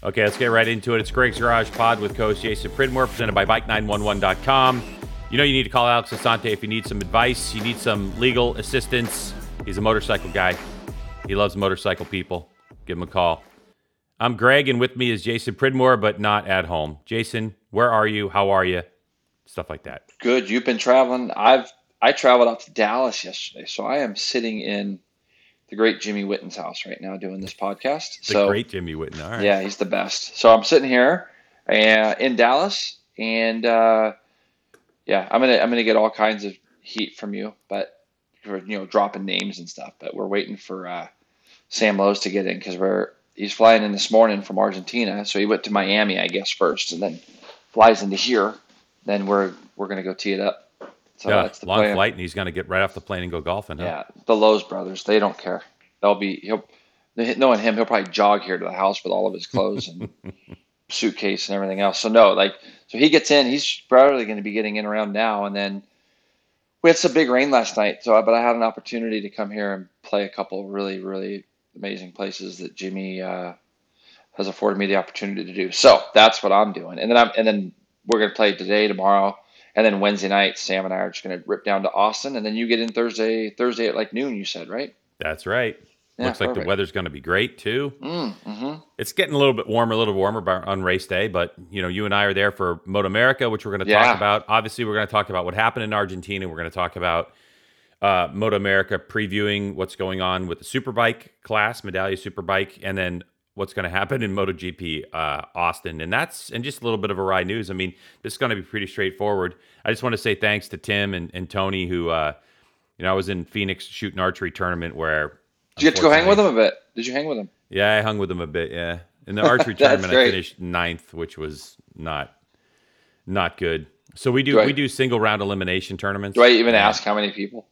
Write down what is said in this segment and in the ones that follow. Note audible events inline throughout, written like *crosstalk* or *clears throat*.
Okay, let's get right into it. It's Greg's Garage Pod with coach Jason Pridmore, presented by Bike911.com. You know you need to call Alex Asante if you need some advice, you need some legal assistance. He's a motorcycle guy. He loves motorcycle people. Give him a call. I'm Greg, and with me is Jason Pridmore, but not at home. Jason, where are you? How are you? Stuff like that. Good. You've been traveling. I've I traveled out to Dallas yesterday, so I am sitting in the great Jimmy Witten's house right now doing this podcast. The so great Jimmy Witten. All right. yeah, he's the best. So I'm sitting here uh, in Dallas, and uh, yeah, I'm gonna I'm gonna get all kinds of heat from you, but you know dropping names and stuff. But we're waiting for uh, Sam Lowes to get in because we're he's flying in this morning from Argentina, so he went to Miami, I guess, first, and then flies into here. Then we're we're gonna go tee it up. So yeah, that's the long plan. flight, and he's going to get right off the plane and go golfing. Huh? Yeah, the Lowes brothers, they don't care. They'll be he'll knowing him, he'll probably jog here to the house with all of his clothes and *laughs* suitcase and everything else. So no, like so he gets in, he's probably going to be getting in around now, and then we had some big rain last night. So, but I had an opportunity to come here and play a couple really really amazing places that Jimmy uh, has afforded me the opportunity to do. So that's what I'm doing, and then I'm and then we're going to play today, tomorrow. And then Wednesday night, Sam and I are just going to rip down to Austin, and then you get in Thursday. Thursday at like noon, you said, right? That's right. Yeah, Looks like the weather's going to be great too. Mm, hmm It's getting a little bit warmer, a little warmer by- on race day, but you know, you and I are there for Moto America, which we're going to Yeah. talk about. Obviously, we're going to talk about what happened in Argentina. We're going to talk about uh, Moto America previewing what's going on with the Superbike class, Medallia Superbike, and then what's going to happen in MotoGP uh, Austin, and that's and just a little bit of a ride news. I mean, this is going to be pretty straightforward. I just want to say thanks to Tim and, and Tony, who uh, you know, I was in Phoenix shooting archery tournament where. Did you get to go hang with him a bit? Did you hang with him? yeah, I hung with him a bit. Yeah, in the *laughs* archery tournament, I finished ninth, which was not not good. So we do Do I- we do single round elimination tournaments. Do I even ask how many people?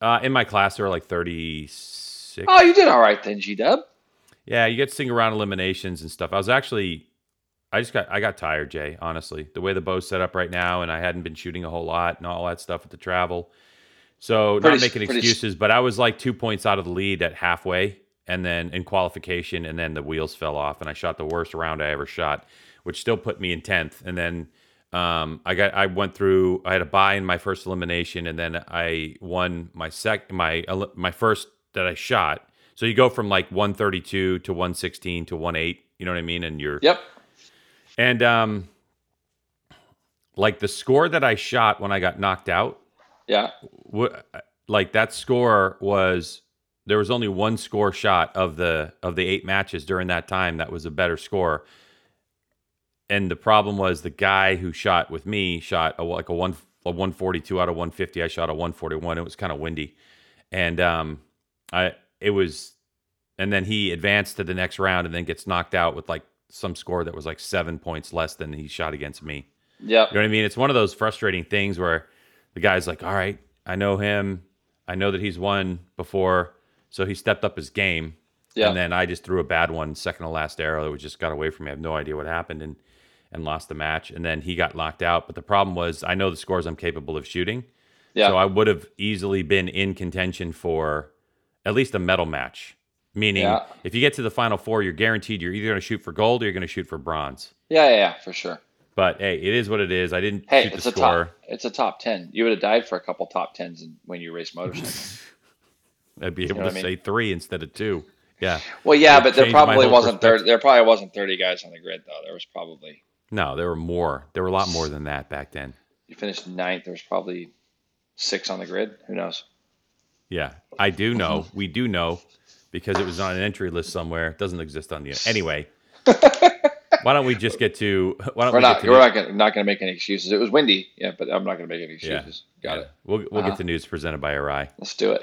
Uh, in my class, there are like thirty six. Oh, you did all right then, G Dub. Yeah, you get single round eliminations and stuff. I was actually, I just got I got tired, Jay. Honestly, the way the bow's set up right now, and I hadn't been shooting a whole lot and all that stuff with the travel. So Pretty- not making excuses, but I was like two points out of the lead at halfway, and then in qualification, and then the wheels fell off, and I shot the worst round I ever shot, which still put me in tenth. And then um, I got I went through. I had a buy in my first elimination, and then I won my sec my my first that I shot. So you go from like 132 to 116 to 18. You know what I mean? And you're Yep. and um, like the score that I shot when I got knocked out, Yeah. wh- like that score was there was only one score shot of the of the eight matches during that time that was a better score. And the problem was the guy who shot with me shot a, like a one a 142 out of 150. I shot a 141. It was kind of windy, and um, I it was, and then he advanced to the next round and then gets knocked out with like some score that was like seven points less than he shot against me. Yeah. You know what I mean? It's one of those frustrating things where the guy's like, "All right, I know him. I know that he's won before, so he stepped up his game." Yeah. And then I just threw a bad one, second to last arrow that just got away from me. I have no idea what happened and and lost the match. And then he got locked out. But the problem was, I know the scores I'm capable of shooting, Yeah. so I would have easily been in contention for at least a medal match. Meaning, Yeah. if you get to the final four, you're guaranteed you're either going to shoot for gold or you're going to shoot for bronze. yeah. Yeah. Yeah. For sure. But hey, it is what it is. I didn't Hey, shoot it's the a score. top. It's a top ten. You would have died for a couple top tens in, when you race motorcycles. *laughs* I'd be able know to I mean? say three instead of two. Yeah. well, yeah, It but there probably wasn't thirty. There probably wasn't thirty guys on the grid though. There was probably No, there were more. There were a lot more than that back then. you finished ninth. There was probably six on the grid. Who knows? Yeah, I do know. We do know because it was on an entry list somewhere. It doesn't exist on the anyway. *laughs* why don't we just get to? Why don't We're we not. get to? We're not gonna, not going to make any excuses. It was windy. Yeah, but I'm not going to make any yeah, excuses. Got it. We'll we'll Uh-huh. get to news presented by Arai. Let's do it.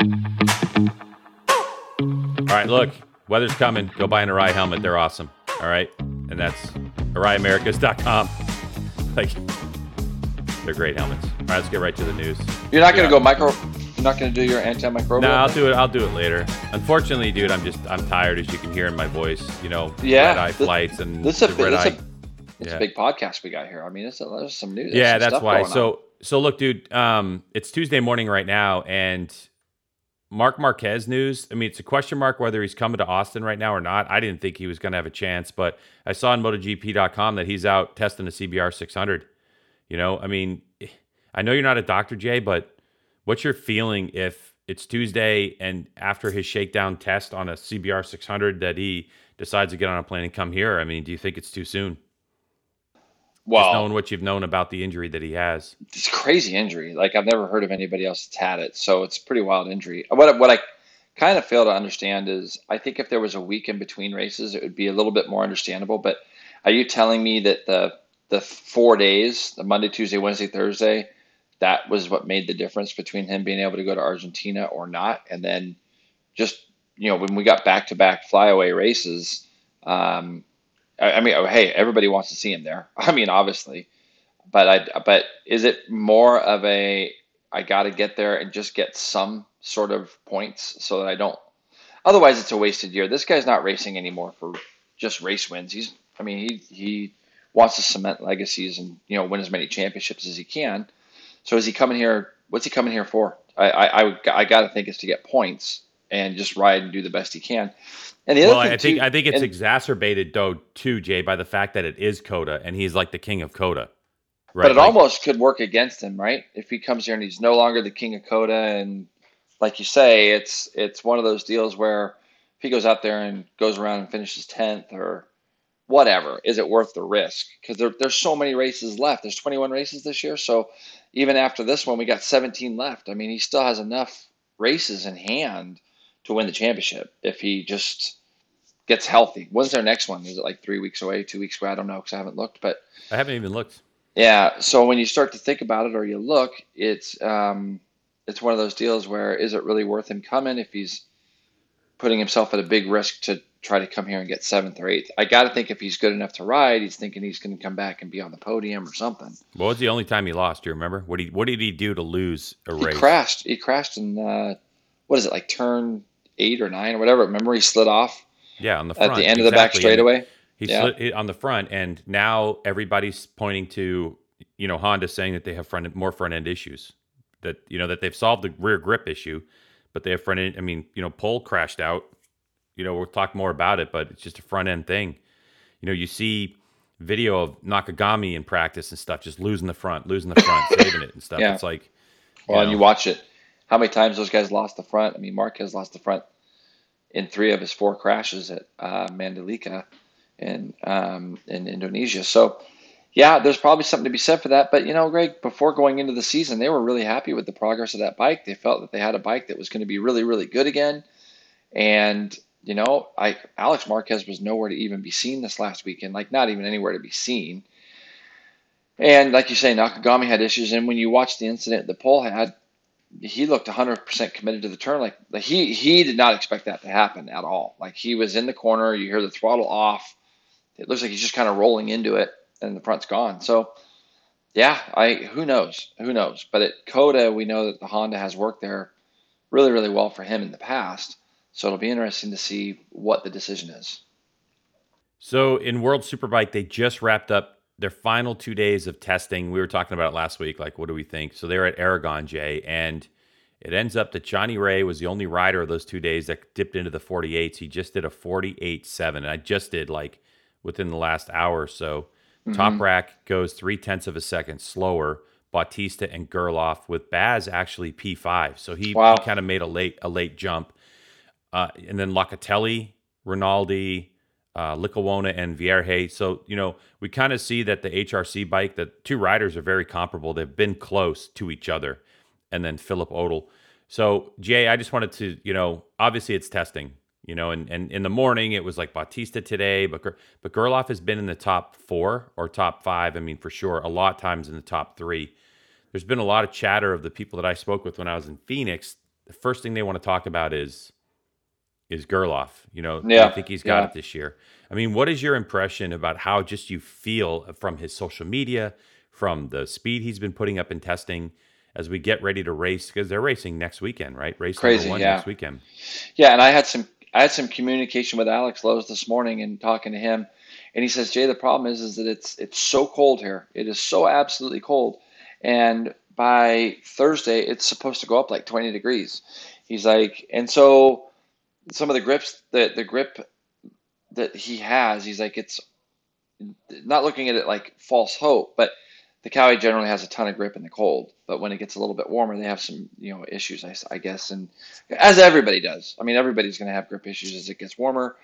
All right, look, weather's coming. Go buy an Arai helmet. They're awesome. All right, and that's AraiAmericas.com. *laughs* Like, they're great helmets. All right, let's get right to the news. You're not going Yeah. to go micro. You're not going to do your antimicrobial. No, I'll do it. I'll do it later. Unfortunately, dude, I'm just I'm tired, as you can hear in my voice. You know, Yeah, red eye flights and This is a, red eye. a, it's Yeah. a big podcast we got here. I mean, it's a, there's some news. yeah, some that's why. going on. So so look, dude, um, it's Tuesday morning right now, and Marc Marquez news. I mean, it's a question mark whether he's coming to Austin right now or not. I didn't think he was going to have a chance, but I saw on MotoGP.com that he's out testing the CBR 600. You know, I mean, I know you're not a doctor, Jay, but what's your feeling if it's Tuesday and after his shakedown test on a CBR 600 that he decides to get on a plane and come here? I mean, do you think it's too soon? Well, Just knowing what you've known about the injury that he has. it's a crazy injury. Like I've never heard of anybody else that's had it, so it's a pretty wild injury. What what I kind of fail to understand is I think if there was a week in between races, it would be a little bit more understandable. But are you telling me that the the four days, the Monday, Tuesday, Wednesday, Thursday, that was what made the difference between him being able to go to Argentina or not? And then just you know when we got back to back flyaway races. Um, I, I mean, oh, hey, everybody wants to see him there. *laughs* I mean, obviously, but I but is it more of a I got to get there and just get some sort of points so that I don't. Otherwise, it's a wasted year. This guy's not racing anymore for just race wins. He's I mean he he wants to cement legacies and you know win as many championships as he can. So is he coming here? What's he coming here for? I I I, I got to think it's to get points and just ride and do the best he can. And the other Well, thing I think too, I think it's and- exacerbated though too, Jay, by the fact that it is COTA and he's like the king of COTA. Right. But it Like, almost could work against him, right? If he comes here and he's no longer the king of COTA, and like you say, it's it's one of those deals where if he goes out there and goes around and finishes tenth or whatever, is it worth the risk? Because there, there's so many races left. There's 21 races this year, so even after this one, we got 17 left. I mean, he still has enough races in hand to win the championship if he just gets healthy. When's their next one? Is it like three weeks away, two weeks away? I don't know because I haven't looked, but. I haven't even looked. Yeah, so when you start to think about it or you look, it's um, it's one of those deals where is it really worth him coming if he's putting himself at a big risk to try to come here and get seventh or eighth? I got to think if he's good enough to ride, he's thinking he's going to come back and be on the podium or something. What was the only time he lost? Do you remember? What he what did he do to lose a He race? crashed. He crashed in uh, what is it like turn eight or nine or whatever? Remember he slid off Yeah, on the front. at the end of the back exactly. Straightaway. He Yeah. slid on the front, and now everybody's pointing to you know Honda saying that they have front more front end issues. That you know that they've solved the rear grip issue, but they have front end. I mean, you know, Pol crashed out. You know, we'll talk more about it, but it's just a front end thing. You know, you see video of Nakagami in practice and stuff, just losing the front, losing the front, *laughs* saving it and stuff. Yeah. It's like, Well, and know. you watch it. How many times those guys lost the front? I mean, Marquez lost the front in three of his four crashes at uh, Mandalika in um, in Indonesia. So, yeah, there's probably something to be said for that. But you know, Greg, before going into the season, they were really happy with the progress of that bike. They felt that they had a bike that was going to be really, really good again. And you know, I Alex Marquez was nowhere to even be seen this last weekend, like not even anywhere to be seen. And like you say, Nakagami had issues. And when you watch the incident the Pol had, he looked 100% committed to the turn. Like, like he he did not expect that to happen at all. Like he was in the corner, you hear the throttle off. It looks like he's just kind of rolling into it, and the front's gone. So, yeah, I who knows, who knows. But at COTA, we know that the Honda has worked there really, really well for him in the past. So it'll be interesting to see what the decision is. So in World Superbike, they just wrapped up their final two days of testing. We were talking about it last week. Like, what do we think? So they're at Aragon, Jay, and it ends up that Jonny Rea was the only rider of those two days that dipped into the 48s. He just did a 48.7, and I just did like within the last hour or so. Mm-hmm. Top rack goes three tenths of a second slower. Bautista and Gerloff with Baz actually P5, so he, Wow. he kind of made a late a late jump. Uh, and then Locatelli, Rinaldi, uh, and Vierge. So, you know, we kind of see that the HRC bike, the two riders are very comparable. They've been close to each other. And then Philipp Oettl. So, Jay, I just wanted to, you know, obviously it's testing, you know, and, and in the morning it was like Bautista today, but, but Gerloff has been in the top four or top five. I mean, for sure, a lot of times in the top three. There's been a lot of chatter of the people that I spoke with when I was in Phoenix. The first thing they want to talk about is is Gerloff. You know, Yeah, I think he's got yeah. it this year. I mean, what is your impression about how just you feel from his social media, from the speed he's been putting up in testing as we get ready to race? Because they're racing next weekend, right? Race Crazy, number one yeah. next weekend. Yeah, and I had some I had some communication with Alex Lowes this morning and talking to him, and he says, Jay, the problem is is that it's it's so cold here. It is so absolutely cold, and by Thursday it's supposed to go up like 20 degrees. He's like, and so some of the grips that the grip that he has, he's like, it's not looking at it like false hope, but the Kawi generally has a ton of grip in the cold. But when it gets a little bit warmer, they have some you know issues, I, I guess, and as everybody does. I mean, everybody's going to have grip issues as it gets warmer.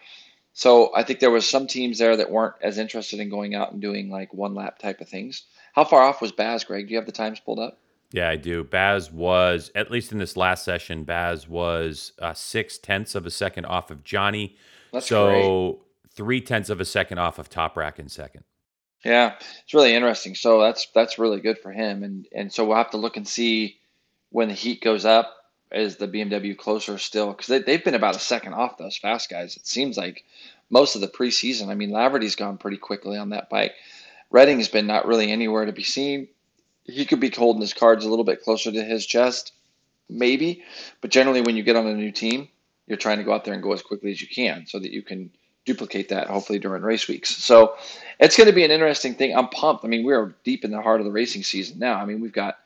So I think there was some teams there that weren't as interested in going out and doing like one lap type of things. How far off was Baz, Greg? Do you have the times pulled up? Yeah, I do. Baz was at least in this last session. Baz was uh, six tenths of a second off of Jonny. That's so great. three tenths of a second off of Toprak in second. Yeah, it's really interesting. So that's that's really good for him, and and so we'll have to look and see when the heat goes up. Is the BMW closer still? Because they, they've been about a second off those fast guys. It seems like most of the preseason. I mean, Laverty's gone pretty quickly on that bike. Redding's been not really anywhere to be seen. He could be holding his cards a little bit closer to his chest, maybe. But generally, when you get on a new team, you're trying to go out there and go as quickly as you can so that you can duplicate that hopefully during race weeks. So it's going to be an interesting thing. I'm pumped. I mean, we're deep in the heart of the racing season now. I mean, we've got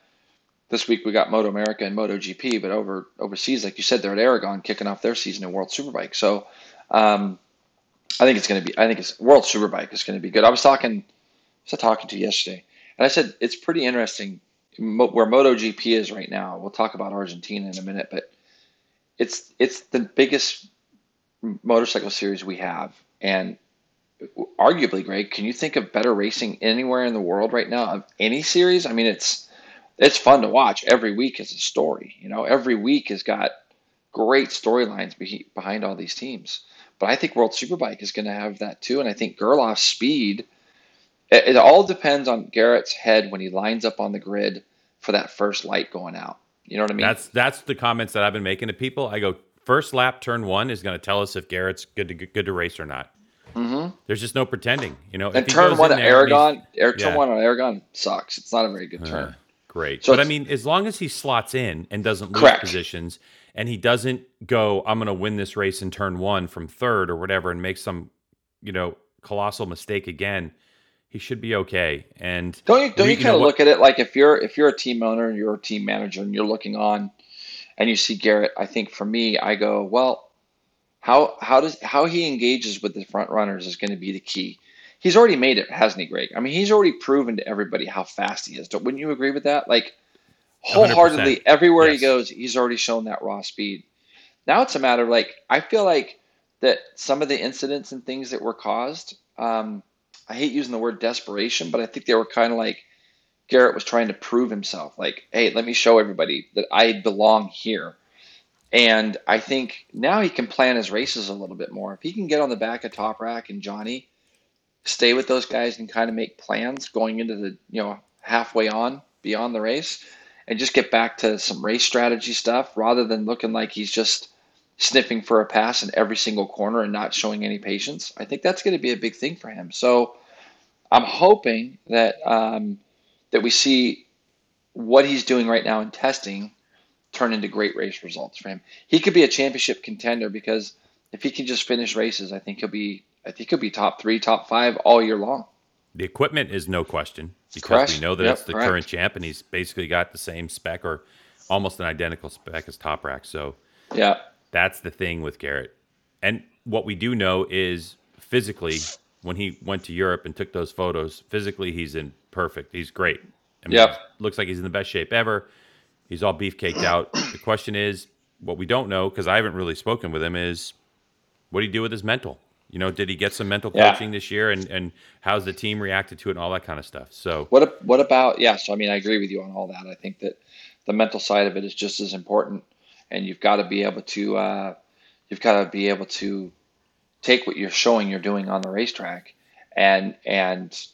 this week we got Moto America and Moto GP, but over overseas, like you said, they're at Aragon kicking off their season in World Superbike. So um, I think it's going to be. I think it's World Superbike is going to be good. I was talking, I was talking to you yesterday, and I said it's pretty interesting where Moto GP is right now. We'll talk about Argentina in a minute, but it's it's the biggest motorcycle series we have, and arguably, Greg, can you think of better racing anywhere in the world right now of any series? I mean, it's it's fun to watch. Every week is a story. You know, every week has got great storylines be- behind all these teams. But I think World Superbike is going to have that too, and I think Gerloff's speed. It, it all depends on Garrett's head when he lines up on the grid for that first light going out. You know what I mean? That's that's the comments that I've been making to people. I go first lap, turn one is going to tell us if Garrett's good to good to race or not. Mm-hmm. There's just no pretending, you know. And turn one at Aragon, air, turn yeah. one on Aragon sucks. It's not a very good turn. Uh, great, so but I mean, as long as he slots in and doesn't lose correct. positions, and he doesn't go, I'm going to win this race in turn one from third or whatever, and make some, you know, colossal mistake again, he should be okay. And don't you don't we, you kind of look at it like if you're if you're a team owner and you're a team manager and you're looking on, and you see Garrett, I think for me, I go, well, how how does how he engages with the front runners is going to be the key. He's already made it, hasn't he, Greg? I mean, he's already proven to everybody how fast he is. Don't, wouldn't you agree with that? Like wholeheartedly, 100%. everywhere yes. he goes, he's already shown that raw speed. Now it's a matter of like I feel like that some of the incidents and things that were caused. Um, I hate using the word desperation, but I think they were kind of like Garrett was trying to prove himself. Like, hey, let me show everybody that I belong here. And I think now he can plan his races a little bit more. If he can get on the back of Toprak and Jonny, stay with those guys and kind of make plans going into the, you know, halfway on beyond the race and just get back to some race strategy stuff rather than looking like he's just sniffing for a pass in every single corner and not showing any patience. I think that's going to be a big thing for him. So I'm hoping that um, that we see what he's doing right now in testing turn into great race results for him. He could be a championship contender because if he can just finish races, I think he'll be I think he'll be top three, top five all year long. The equipment is no question because we know that yep, it's the correct. current champ and he's basically got the same spec or almost an identical spec as Toprak. So yeah, that's the thing with Garrett. And what we do know is physically, when he went to Europe and took those photos, physically he's in perfect. He's great. I mean, yep. looks like he's in the best shape ever. He's all beef caked out. The question is, what we don't know because I haven't really spoken with him is, what do you do with his mental? You know, did he get some mental coaching yeah. this year, and and how's the team reacted to it, and all that kind of stuff. So what what about? Yeah, so I mean, I agree with you on all that. I think that the mental side of it is just as important, and you've got to be able to uh, you've got to be able to take what you're showing you're doing on the racetrack and and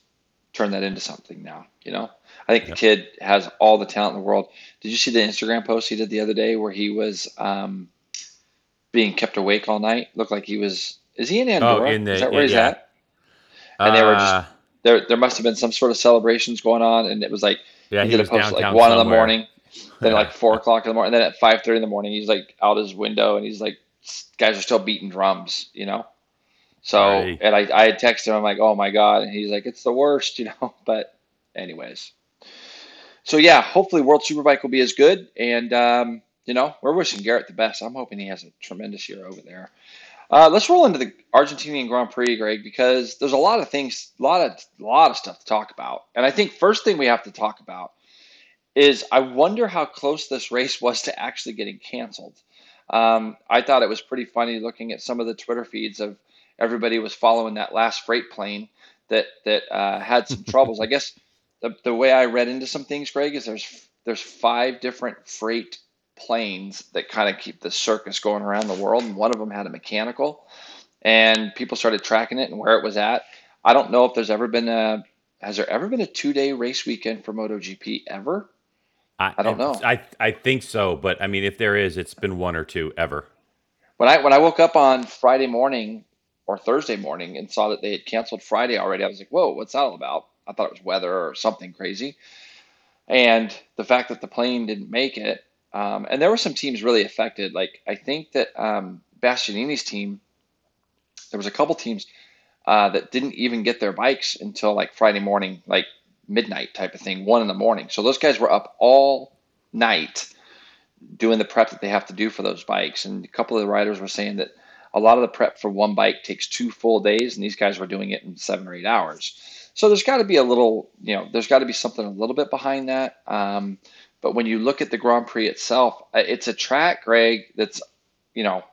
turn that into something now. You know, I think the kid has all the talent in the world. Did you see the Instagram post he did the other day where he was um, being kept awake all night? Looked like he was. Is he in Andorra? Oh, in the, is that where he's yeah. at? And uh, they were just uh, there. There must have been some sort of celebrations going on, and it was like yeah, he, he did a post like one in the morning, then like four o'clock in the morning, and then at five thirty in the morning, he's like out his window, and he's like, guys are still beating drums, you know. So, right. and I, I had texted him, I'm like, oh my God. And he's like, it's the worst, *laughs* you know. But, anyways, so yeah, hopefully World Superbike will be as good. And um, you know, we're wishing Garrett the best. I'm hoping he has a tremendous year over there. Uh, let's roll into the Argentinian Grand Prix, Greg, because there's a lot of things, a lot of, lot of stuff to talk about. And I think first thing we have to talk about is I wonder how close this race was to actually getting canceled. Um, I thought it was pretty funny looking at some of the Twitter feeds of everybody was following that last freight plane that that uh, had some *laughs* troubles. I guess the, the way I read into some things, Greg, is there's there's five different freight planes that kind of keep the circus going around the world, and one of them had a mechanical, and people started tracking it and where it was at. I don't know if there's ever been a has there ever been a two day race weekend for MotoGP ever? I, I don't know. I I think so, but I mean, if there is, it's been one or two ever. When I when I woke up on Friday morning or Thursday morning and saw that they had canceled Friday already, I was like, "Whoa, what's that all about?" I thought it was weather or something crazy, and the fact that the plane didn't make it, um, and there were some teams really affected. Like I think that um, Bastianini's team, there was a couple teams uh, that didn't even get their bikes until like Friday morning, like midnight type of thing, one in the morning. So those guys were up all night doing the prep that they have to do for those bikes. And a couple of the riders were saying that a lot of the prep for one bike takes two full days, and these guys were doing it in seven or eight hours. So there's got to be a little, you know, there's got to be something a little bit behind that. Um, but when you look at the Grand Prix itself, it's a track, Greg, that's, you know,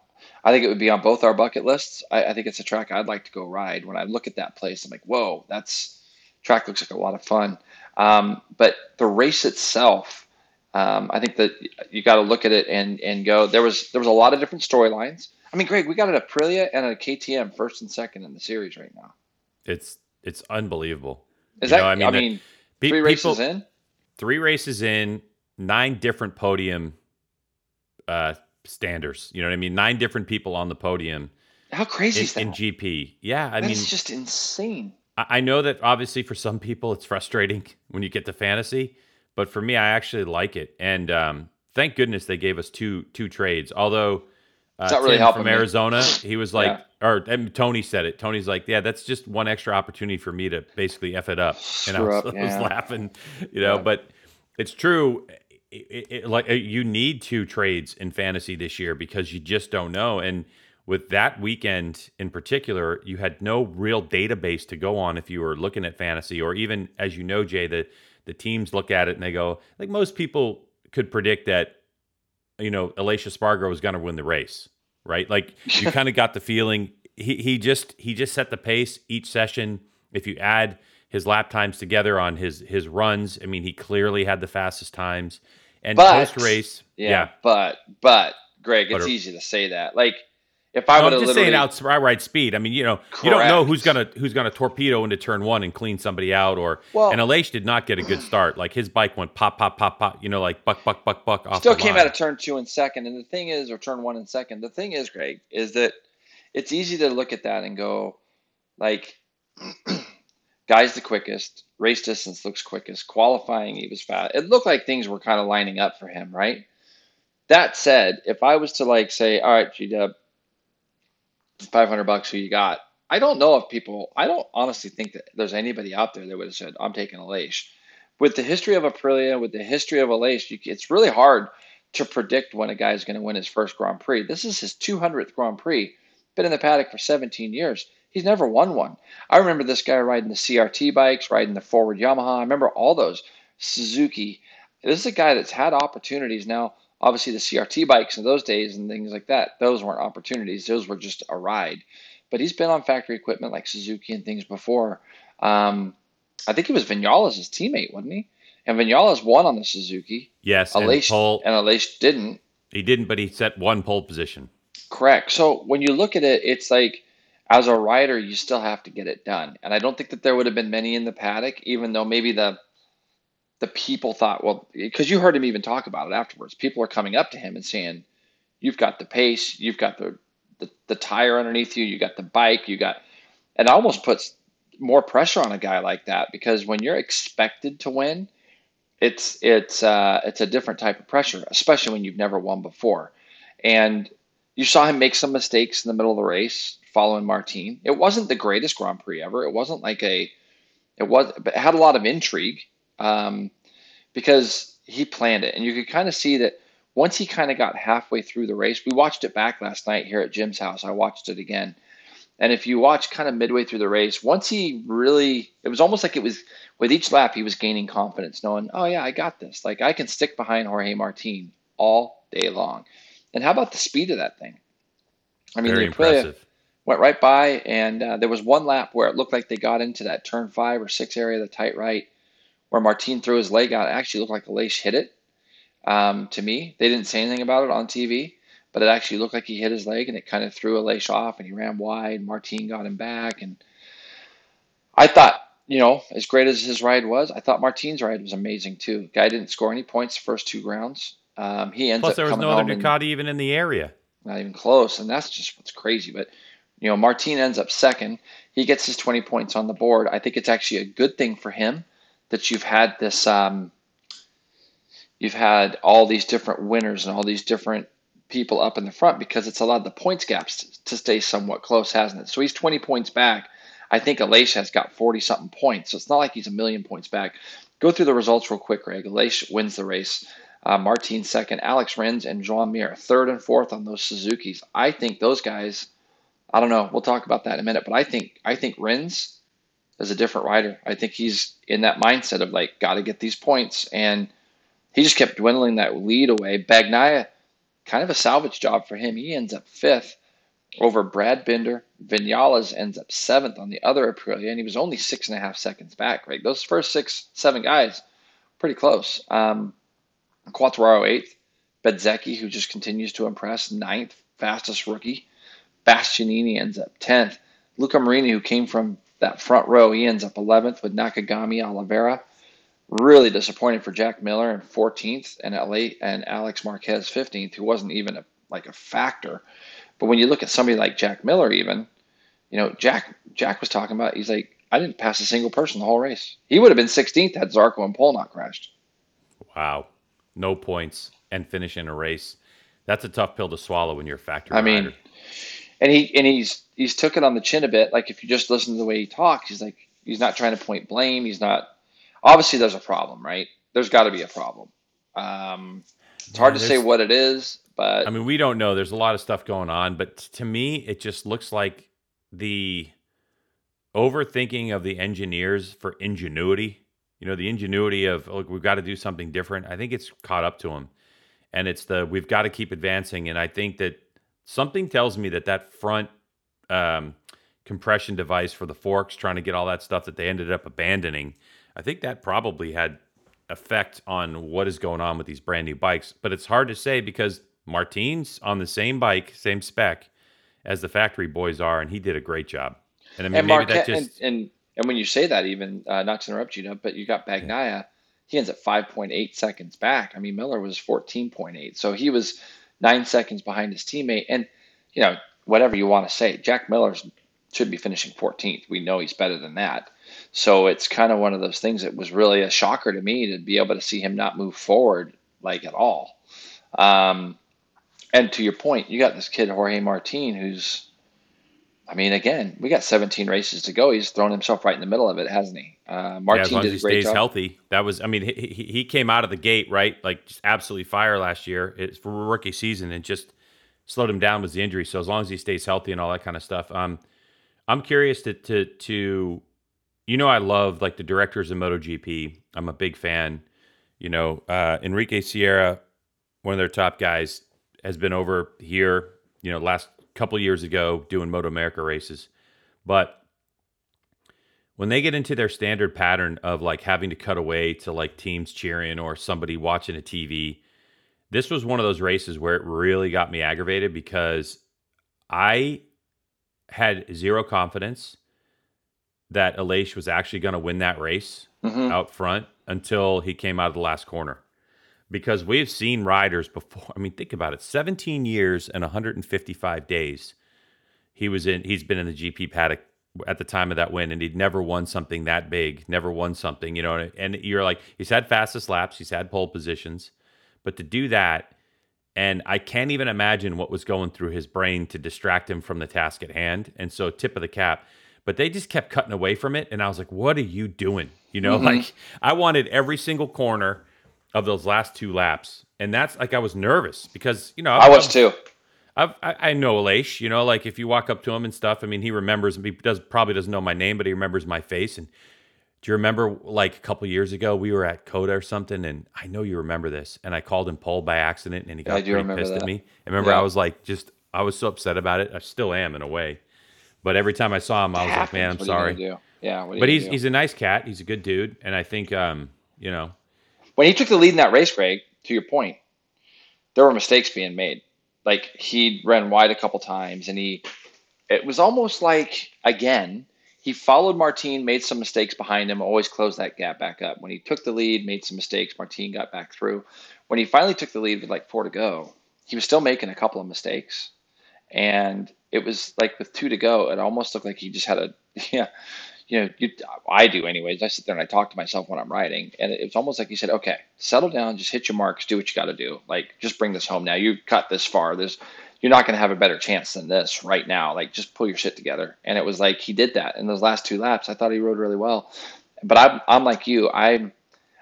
I think it would be on both our bucket lists. I, I think it's a track I'd like to go ride. When I look at that place, I'm like, whoa, that's track looks like a lot of fun. Um, but the race itself, um, I think that you got to look at it and and go. There was there was a lot of different storylines. I mean, Greg, we got an Aprilia and a KTM first and second in the series right now. It's it's unbelievable. Is you that? Know, I mean, I mean three people, races in. Three races in, nine different podium uh, standers. You know what I mean? Nine different people on the podium. How crazy in, is that? In GP, yeah. I that mean, it's just insane. I know that obviously for some people it's frustrating *laughs* when you get to fantasy, but for me, I actually like it. And um, thank goodness they gave us two two trades. Although uh, not really helping from Arizona, me. he was like, yeah. or Tony said it. Tony's like, yeah, that's just one extra opportunity for me to basically f it up. And I was, up. *laughs* I was laughing, you know. Yeah. But it's true. It, it, like you need two trades in fantasy this year because you just don't know and with that weekend in particular, you had no real database to go on if you were looking at fantasy, or even as you know, Jay, the the teams look at it and they go, like most people could predict that, you know, Aleix Espargaro was going to win the race, right? Like *laughs* you kind of got the feeling he he just he just set the pace each session. If you add his lap times together on his his runs, I mean, he clearly had the fastest times. And post race, yeah, yeah, but but Greg, it's but, easy to say that, like if I no, would have just saying outright speed. I mean, you know, Correct. you don't know who's gonna who's gonna torpedo into turn one and clean somebody out, or well, and Aleix did not get a good start. Like his bike went pop, pop, pop, pop. You know, like buck, buck, buck, buck. Off Still came line. out of turn two and second. And the thing is, or turn one and second. The thing is, Greg, is that it's easy to look at that and go, like, *clears throat* guy's the quickest. Race distance looks quickest. Qualifying, he was fast. It looked like things were kind of lining up for him, right? That said, if I was to like say, all right, G Dub 500 bucks who you got. I don't know if people, I don't honestly think that there's anybody out there that would have said, I'm taking a Aleix. With the history of Aprilia, with the history of a Aleix, it's really hard to predict when a guy is going to win his first Grand Prix. This is his 200th Grand Prix. Been in the paddock for 17 years. He's never won one. I remember this guy riding the CRT bikes, riding the forward Yamaha. I remember all those. Suzuki. This is a guy that's had opportunities now obviously the CRT bikes in those days and things like that, those weren't opportunities. Those were just a ride. But he's been on factory equipment like Suzuki and things before. Um, I think he was Vinales' teammate, wasn't he? And Vinales won on the Suzuki. Yes, Aleix, and, pole, and Aleix didn't. He didn't, but he set one pole position. Correct. So when you look at it, it's like as a rider, you still have to get it done. And I don't think that there would have been many in the paddock, even though maybe the the people thought, well, because you heard him even talk about it afterwards. People are coming up to him and saying, "You've got the pace, you've got the the, the tire underneath you, you got the bike, you got," it almost puts more pressure on a guy like that because when you're expected to win, it's it's uh, it's a different type of pressure, especially when you've never won before. And you saw him make some mistakes in the middle of the race following Martin. It wasn't the greatest Grand Prix ever. It wasn't like a it was, but it had a lot of intrigue um, because he planned it. And you could kind of see that once he kind of got halfway through the race, we watched it back last night here at Jim's house. I watched it again. And if you watch kind of midway through the race, once he really, it was almost like it was with each lap, he was gaining confidence, knowing, oh, yeah, I got this. Like I can stick behind Jorge Martin all day long. And how about the speed of that thing? I mean, Very impressive. went right by, and uh, there was one lap where it looked like they got into that turn five or six area, the tight right, where Martin threw his leg out. It actually looked like Aleix hit it um, to me. They didn't say anything about it on TV, but it actually looked like he hit his leg and it kind of threw Aleix off and he ran wide. Martin got him back. And I thought, you know, as great as his ride was, I thought Martin's ride was amazing too. Guy didn't score any points the first two rounds. Um, he ends Plus, up there was no other Ducati even in the area. Not even close. And that's just what's crazy. But, you know, Martin ends up second. He gets his 20 points on the board. I think it's actually a good thing for him that you've had this um, you've had all these different winners and all these different people up in the front because it's allowed the points gaps to, stay somewhat close, hasn't it? So he's 20 points back. I think Aleix has got 40 something points. So it's not like he's a million points back. Go through the results real quick, Greg. Aleix wins the race. Uh, Martin second, Alex Rins and Joan Mir third and fourth on those Suzuki's. I think those guys. I don't know. We'll talk about that in a minute, but I think I think Rins is a different rider. I think he's in that mindset of like, got to get these points, and he just kept dwindling that lead away. Bagnaia, kind of a salvage job for him. He ends up fifth over Brad Binder. Vinales ends up seventh on the other Aprilia, and he was only six and a half seconds back. Right, those first six, seven guys, pretty close. Um, Quartararo eighth. Bezzecchi, who just continues to impress, ninth, fastest rookie. Bastianini ends up tenth. Luca Marini, who came from that front row, he ends up 11th with Nakagami Oliveira. Really disappointed for Jack Miller in 14th and LA and Alex Marquez 15th, who wasn't even a, like a factor. But when you look at somebody like Jack Miller, even, you know, Jack Jack was talking about, he's like, I didn't pass a single person the whole race. He would have been 16th had Zarco and Pol not crashed. Wow, no points and finish in a race. That's a tough pill to swallow when you're a factory. I mean, rider. And he and he's he's took it on the chin a bit. Like if you just listen to the way he talks, he's like he's not trying to point blame. He's not. Obviously, there's a problem, right? There's got to be a problem. Um, it's hard to say what it is, but I mean, we don't know. There's a lot of stuff going on, but to me, it just looks like the overthinking of the engineers for ingenuity. You know, the ingenuity of look, we've got to do something different. I think it's caught up to them, and it's the we've got to keep advancing. And I think that something tells me that that front um, compression device for the forks, trying to get all that stuff that they ended up abandoning. I think that probably had effect on what is going on with these brand new bikes. But it's hard to say because Martine's on the same bike, same spec as the factory boys are, and he did a great job. And I mean, and maybe that just and, and, and when you say that, even uh, not to interrupt you, but you got Bagnaia. He ends at 5.8 seconds back. I mean, Miller was 14.8, so he was nine seconds behind his teammate. And you know, whatever you want to say. Jack Miller should be finishing 14th. We know he's better than that. So it's kind of one of those things that was really a shocker to me to be able to see him not move forward like at all. Um, and to your point, you got this kid Jorge Martin who's, I mean, again, we got 17 races to go. He's thrown himself right in the middle of it, hasn't he? Uh, Martin yeah, as long did as he stays job. healthy. That was, I mean, he, he came out of the gate right, like just absolutely fire last year. It's for rookie season and just slowed him down was the injury. So as long as he stays healthy and all that kind of stuff, um, I'm curious to to to, you know, I love like the directors of MotoGP. I'm a big fan. You know, uh, Enrique Sierra, one of their top guys, has been over here. You know, last couple years ago doing Moto America races, but when they get into their standard pattern of like having to cut away to like teams cheering or somebody watching a TV, this was one of those races where it really got me aggravated because I had zero confidence that Aleix was actually going to win that race mm-hmm. out front until he came out of the last corner. Because we've seen riders before. I mean, think about it 17 years and 155 days. He was in, he's been in the GP paddock at the time of that win, and he'd never won something that big, never won something, you know. And you're like, he's had fastest laps, he's had pole positions. But to do that, and I can't even imagine what was going through his brain to distract him from the task at hand. And so, tip of the cap. But they just kept cutting away from it. And I was like, what are you doing? You know, mm-hmm. like I wanted every single corner of those last two laps and that's like I was nervous because you know I was too. I've, I, I know Aleix, you know, like if you walk up to him and stuff, I mean, he remembers, he does probably doesn't know my name, but he remembers my face. And do you remember like a couple years ago, we were at COTA or something, and I know you remember this, and I called him Paul by accident, and he got pretty pissed that. at me. I remember yeah. I was like, just, I was so upset about it. I still am in a way. But every time I saw him, I was like, man, I'm what sorry. Yeah. but he's, do? he's a nice cat. He's a good dude. And I think, um, you know. When he took the lead in that race, Greg, to your point, there were mistakes being made like he ran wide a couple times and he it was almost like again he followed Martin, made some mistakes behind him, always closed that gap back up. When he took the lead, made some mistakes, Martin got back through. When he finally took the lead with like four to go, he was still making a couple of mistakes. And it was like with two to go, it almost looked like he just had a *laughs* yeah, you know, you, I do anyways. I sit there and I talk to myself when I'm writing, and it was almost like you said, "Okay, settle down, just hit your marks, do what you got to do. Like, just bring this home now. You've cut this far. There's, you're not going to have a better chance than this right now. Like, just pull your shit together." And it was like he did that in those last two laps. I thought he rode really well, but I'm, I'm like you. I,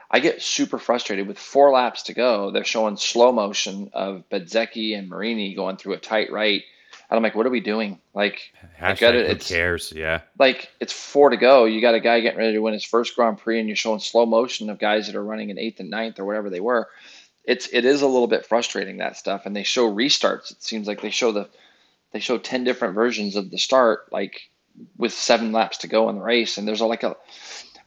I get super frustrated with four laps to go. They're showing slow motion of Bezzecchi and Marini going through a tight right and I'm like, what are we doing? Like, Hashtag it, who cares? Yeah. Like, it's four to go. You got a guy getting ready to win his first Grand Prix, and you're showing slow motion of guys that are running in eighth and ninth or whatever they were. It's it is a little bit frustrating that stuff, and they show restarts. It seems like they show the they show ten different versions of the start, like with seven laps to go in the race, and there's a, like a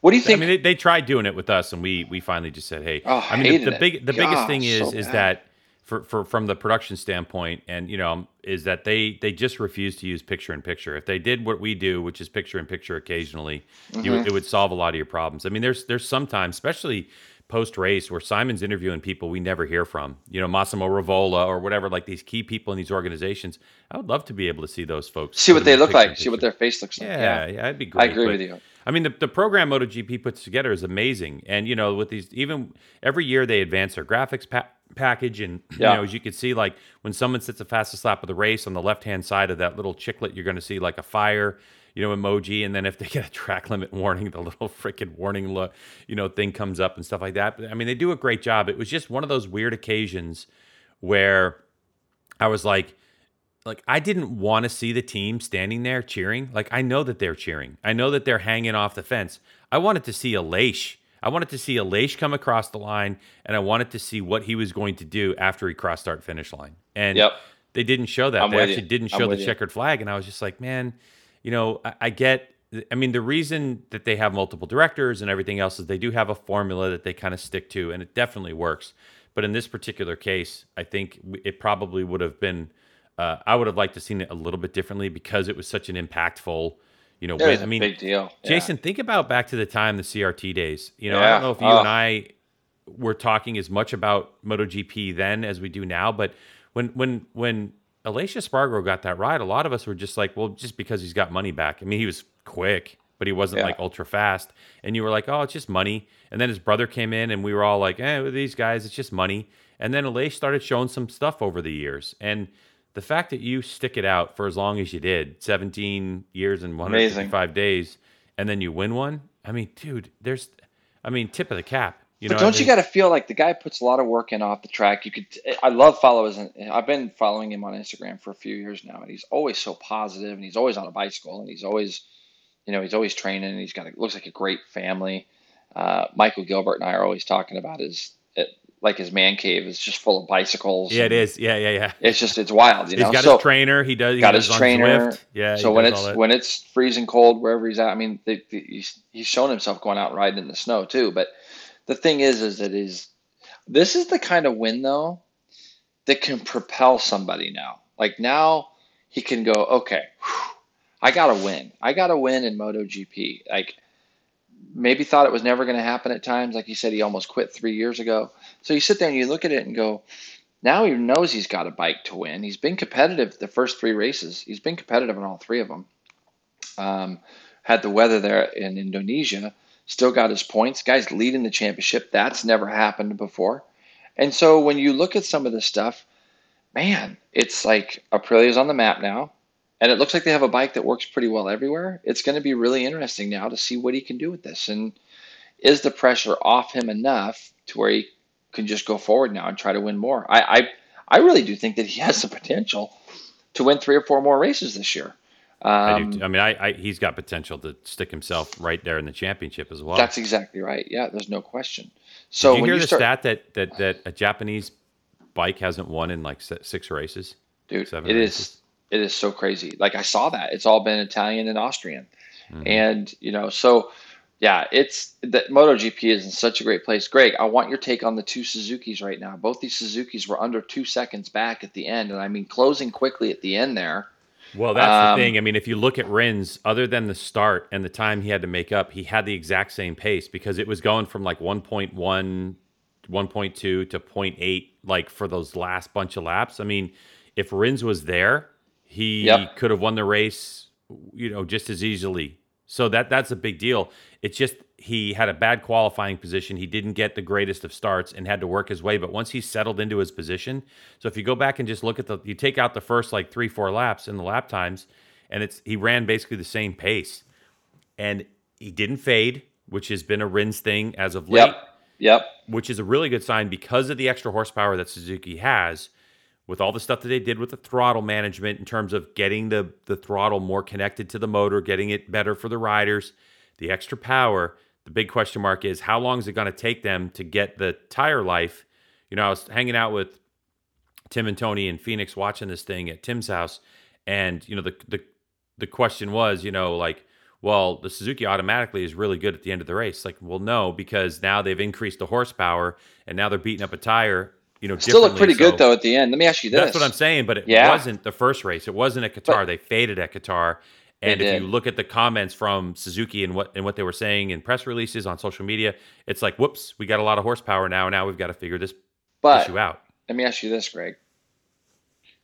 what do you think? I mean, they, they tried doing it with us, and we we finally just said, "Hey." Oh, I mean, the, the big the Gosh, biggest thing is so is that for, for from the production standpoint and you know is that they they just refuse to use picture in picture. If they did what we do which is picture in picture occasionally mm-hmm. you, it would solve a lot of your problems. I mean there's there's sometimes especially post race where simon's interviewing people we never hear from you know massimo rivola or whatever like these key people in these organizations. I would love to be able to see those folks see what they look like see what their face looks like. Yeah yeah, yeah it'd be great i agree but, with you. I mean, the, the program MotoGP puts together is amazing, and you know, with these, even every year they advance their graphics pa- package, and *clears throat* yeah. you know, as you can see, like when someone sits the fastest lap of the race on the left hand side of that little chiclet, you're going to see like a fire, you know, emoji, and then if they *laughs* get a track limit warning, the little freaking warning, look, you know, thing comes up and stuff like that. But I mean, they do a great job. It was just one of those weird occasions where I was like like I didn't want to see the team standing there cheering. Like I know that they're cheering. I know that they're hanging off the fence. I wanted to see Aleix. I wanted to see Aleix come across the line, and I wanted to see what he was going to do after he crossed start finish line. And yep. they didn't show that. I'm they actually you. didn't show the checkered flag, and I was just like, man, you know, I, I get. I mean, the reason that they have multiple directors and everything else is they do have a formula that they kind of stick to, and it definitely works. But in this particular case, I think it probably would have been uh, I would have liked to seen it a little bit differently because it was such an impactful, you know. I mean, big deal. Yeah. Jason, think about back to the time the CRT days. You know, yeah. I don't know if you and I were talking as much about MotoGP then as we do now, but when when when Aleix Espargaro got that ride, a lot of us were just like, well, just because he's got money back. I mean, he was quick, but he wasn't yeah. like ultra fast. And you were like, oh, it's just money. And then his brother came in, and we were all like, eh, these guys, it's just money. And then Aleix started showing some stuff over the years, and the fact that you stick it out for as long as you did 17 years and 155 days and then you win one i mean dude there's i mean tip of the cap you but know don't I mean? you got to feel like the guy puts a lot of work in off the track you could i love followers i've been following him on instagram for a few years now and he's always so positive and he's always on a bicycle and he's always you know he's always training and he's got a, looks like a great family uh, michael gilbert and i are always talking about his like his man cave is just full of bicycles. Yeah, it is. Yeah, yeah, yeah. It's just it's wild. You he's know? got so, his trainer. He does. He got his trainer. Zwift. Yeah. So when it's when it's freezing cold wherever he's at, I mean, they, they, he's he's shown himself going out and riding in the snow too. But the thing is, is that is this is the kind of win though that can propel somebody now. Like now he can go, okay, whew, I got to win. I got to win in MotoGP. Like maybe thought it was never going to happen at times. Like he said, he almost quit three years ago. So you sit there and you look at it and go, now he knows he's got a bike to win. He's been competitive the first three races. He's been competitive in all three of them. Um, had the weather there in Indonesia, still got his points. Guy's leading the championship. That's never happened before. And so when you look at some of this stuff, man, it's like Aprilia's on the map now and it looks like they have a bike that works pretty well everywhere. It's going to be really interesting now to see what he can do with this. And is the pressure off him enough to where he can just go forward now and try to win more. I I, I really do think that he *laughs* has the potential to win three or four more races this year. Um, I, do, I mean, I, I, he's got potential to stick himself right there in the championship as well. That's exactly right. Yeah, there's no question. So Did you hear you the start, stat that, that that a Japanese bike hasn't won in like six races? dude, seven it races. is it is so crazy. Like I saw that it's all been Italian and Austrian, Mhm. and you know, so yeah, it's the MotoGP is in such a great place. Greg, I want your take on the two Suzuki's right now. Both these Suzuki's were under two seconds back at the end, and I mean closing quickly at the end there. Well, that's Um, the thing. I mean, if you look at Rins, other than the start and the time he had to make up, he had the exact same pace because it was going from like 1.1, 1.2 to 0.8, like for those last bunch of laps. I mean, if Rins was there, he Yep. could have won the race, you know, just as easily. So that that's a big deal. It's just he had a bad qualifying position. He didn't get the greatest of starts and had to work his way. But once he settled into his position, so if you go back and just look at the, you take out the first like three four laps in the lap times, and it's he ran basically the same pace, and he didn't fade, which has been a Rins thing as of late Yep, yep. which is a really good sign because of the extra horsepower that Suzuki has with all the stuff that they did with the throttle management in terms of getting the the throttle more connected to the motor, getting it better for the riders, the extra power. The big question mark is how long is it going to take them to get the tire life? You know, I was hanging out with Tim and Tony in Phoenix watching this thing at Tim's house, and you know the the the question was, you know, like, well, the Suzuki automatically is really good at the end of the race. Like, well, no, because now they've increased the horsepower and now they're beating up a tire. You know, Still look pretty good though at the end. Let me ask you this. That's what I'm saying, but it Yeah. wasn't the first race. It wasn't at Qatar. But- they faded at Qatar. And if you look at the comments from Suzuki and what and what they were saying in press releases on social media, it's like, whoops, we got a lot of horsepower now. Now we've got to figure this But issue out. let me ask you this, Greg.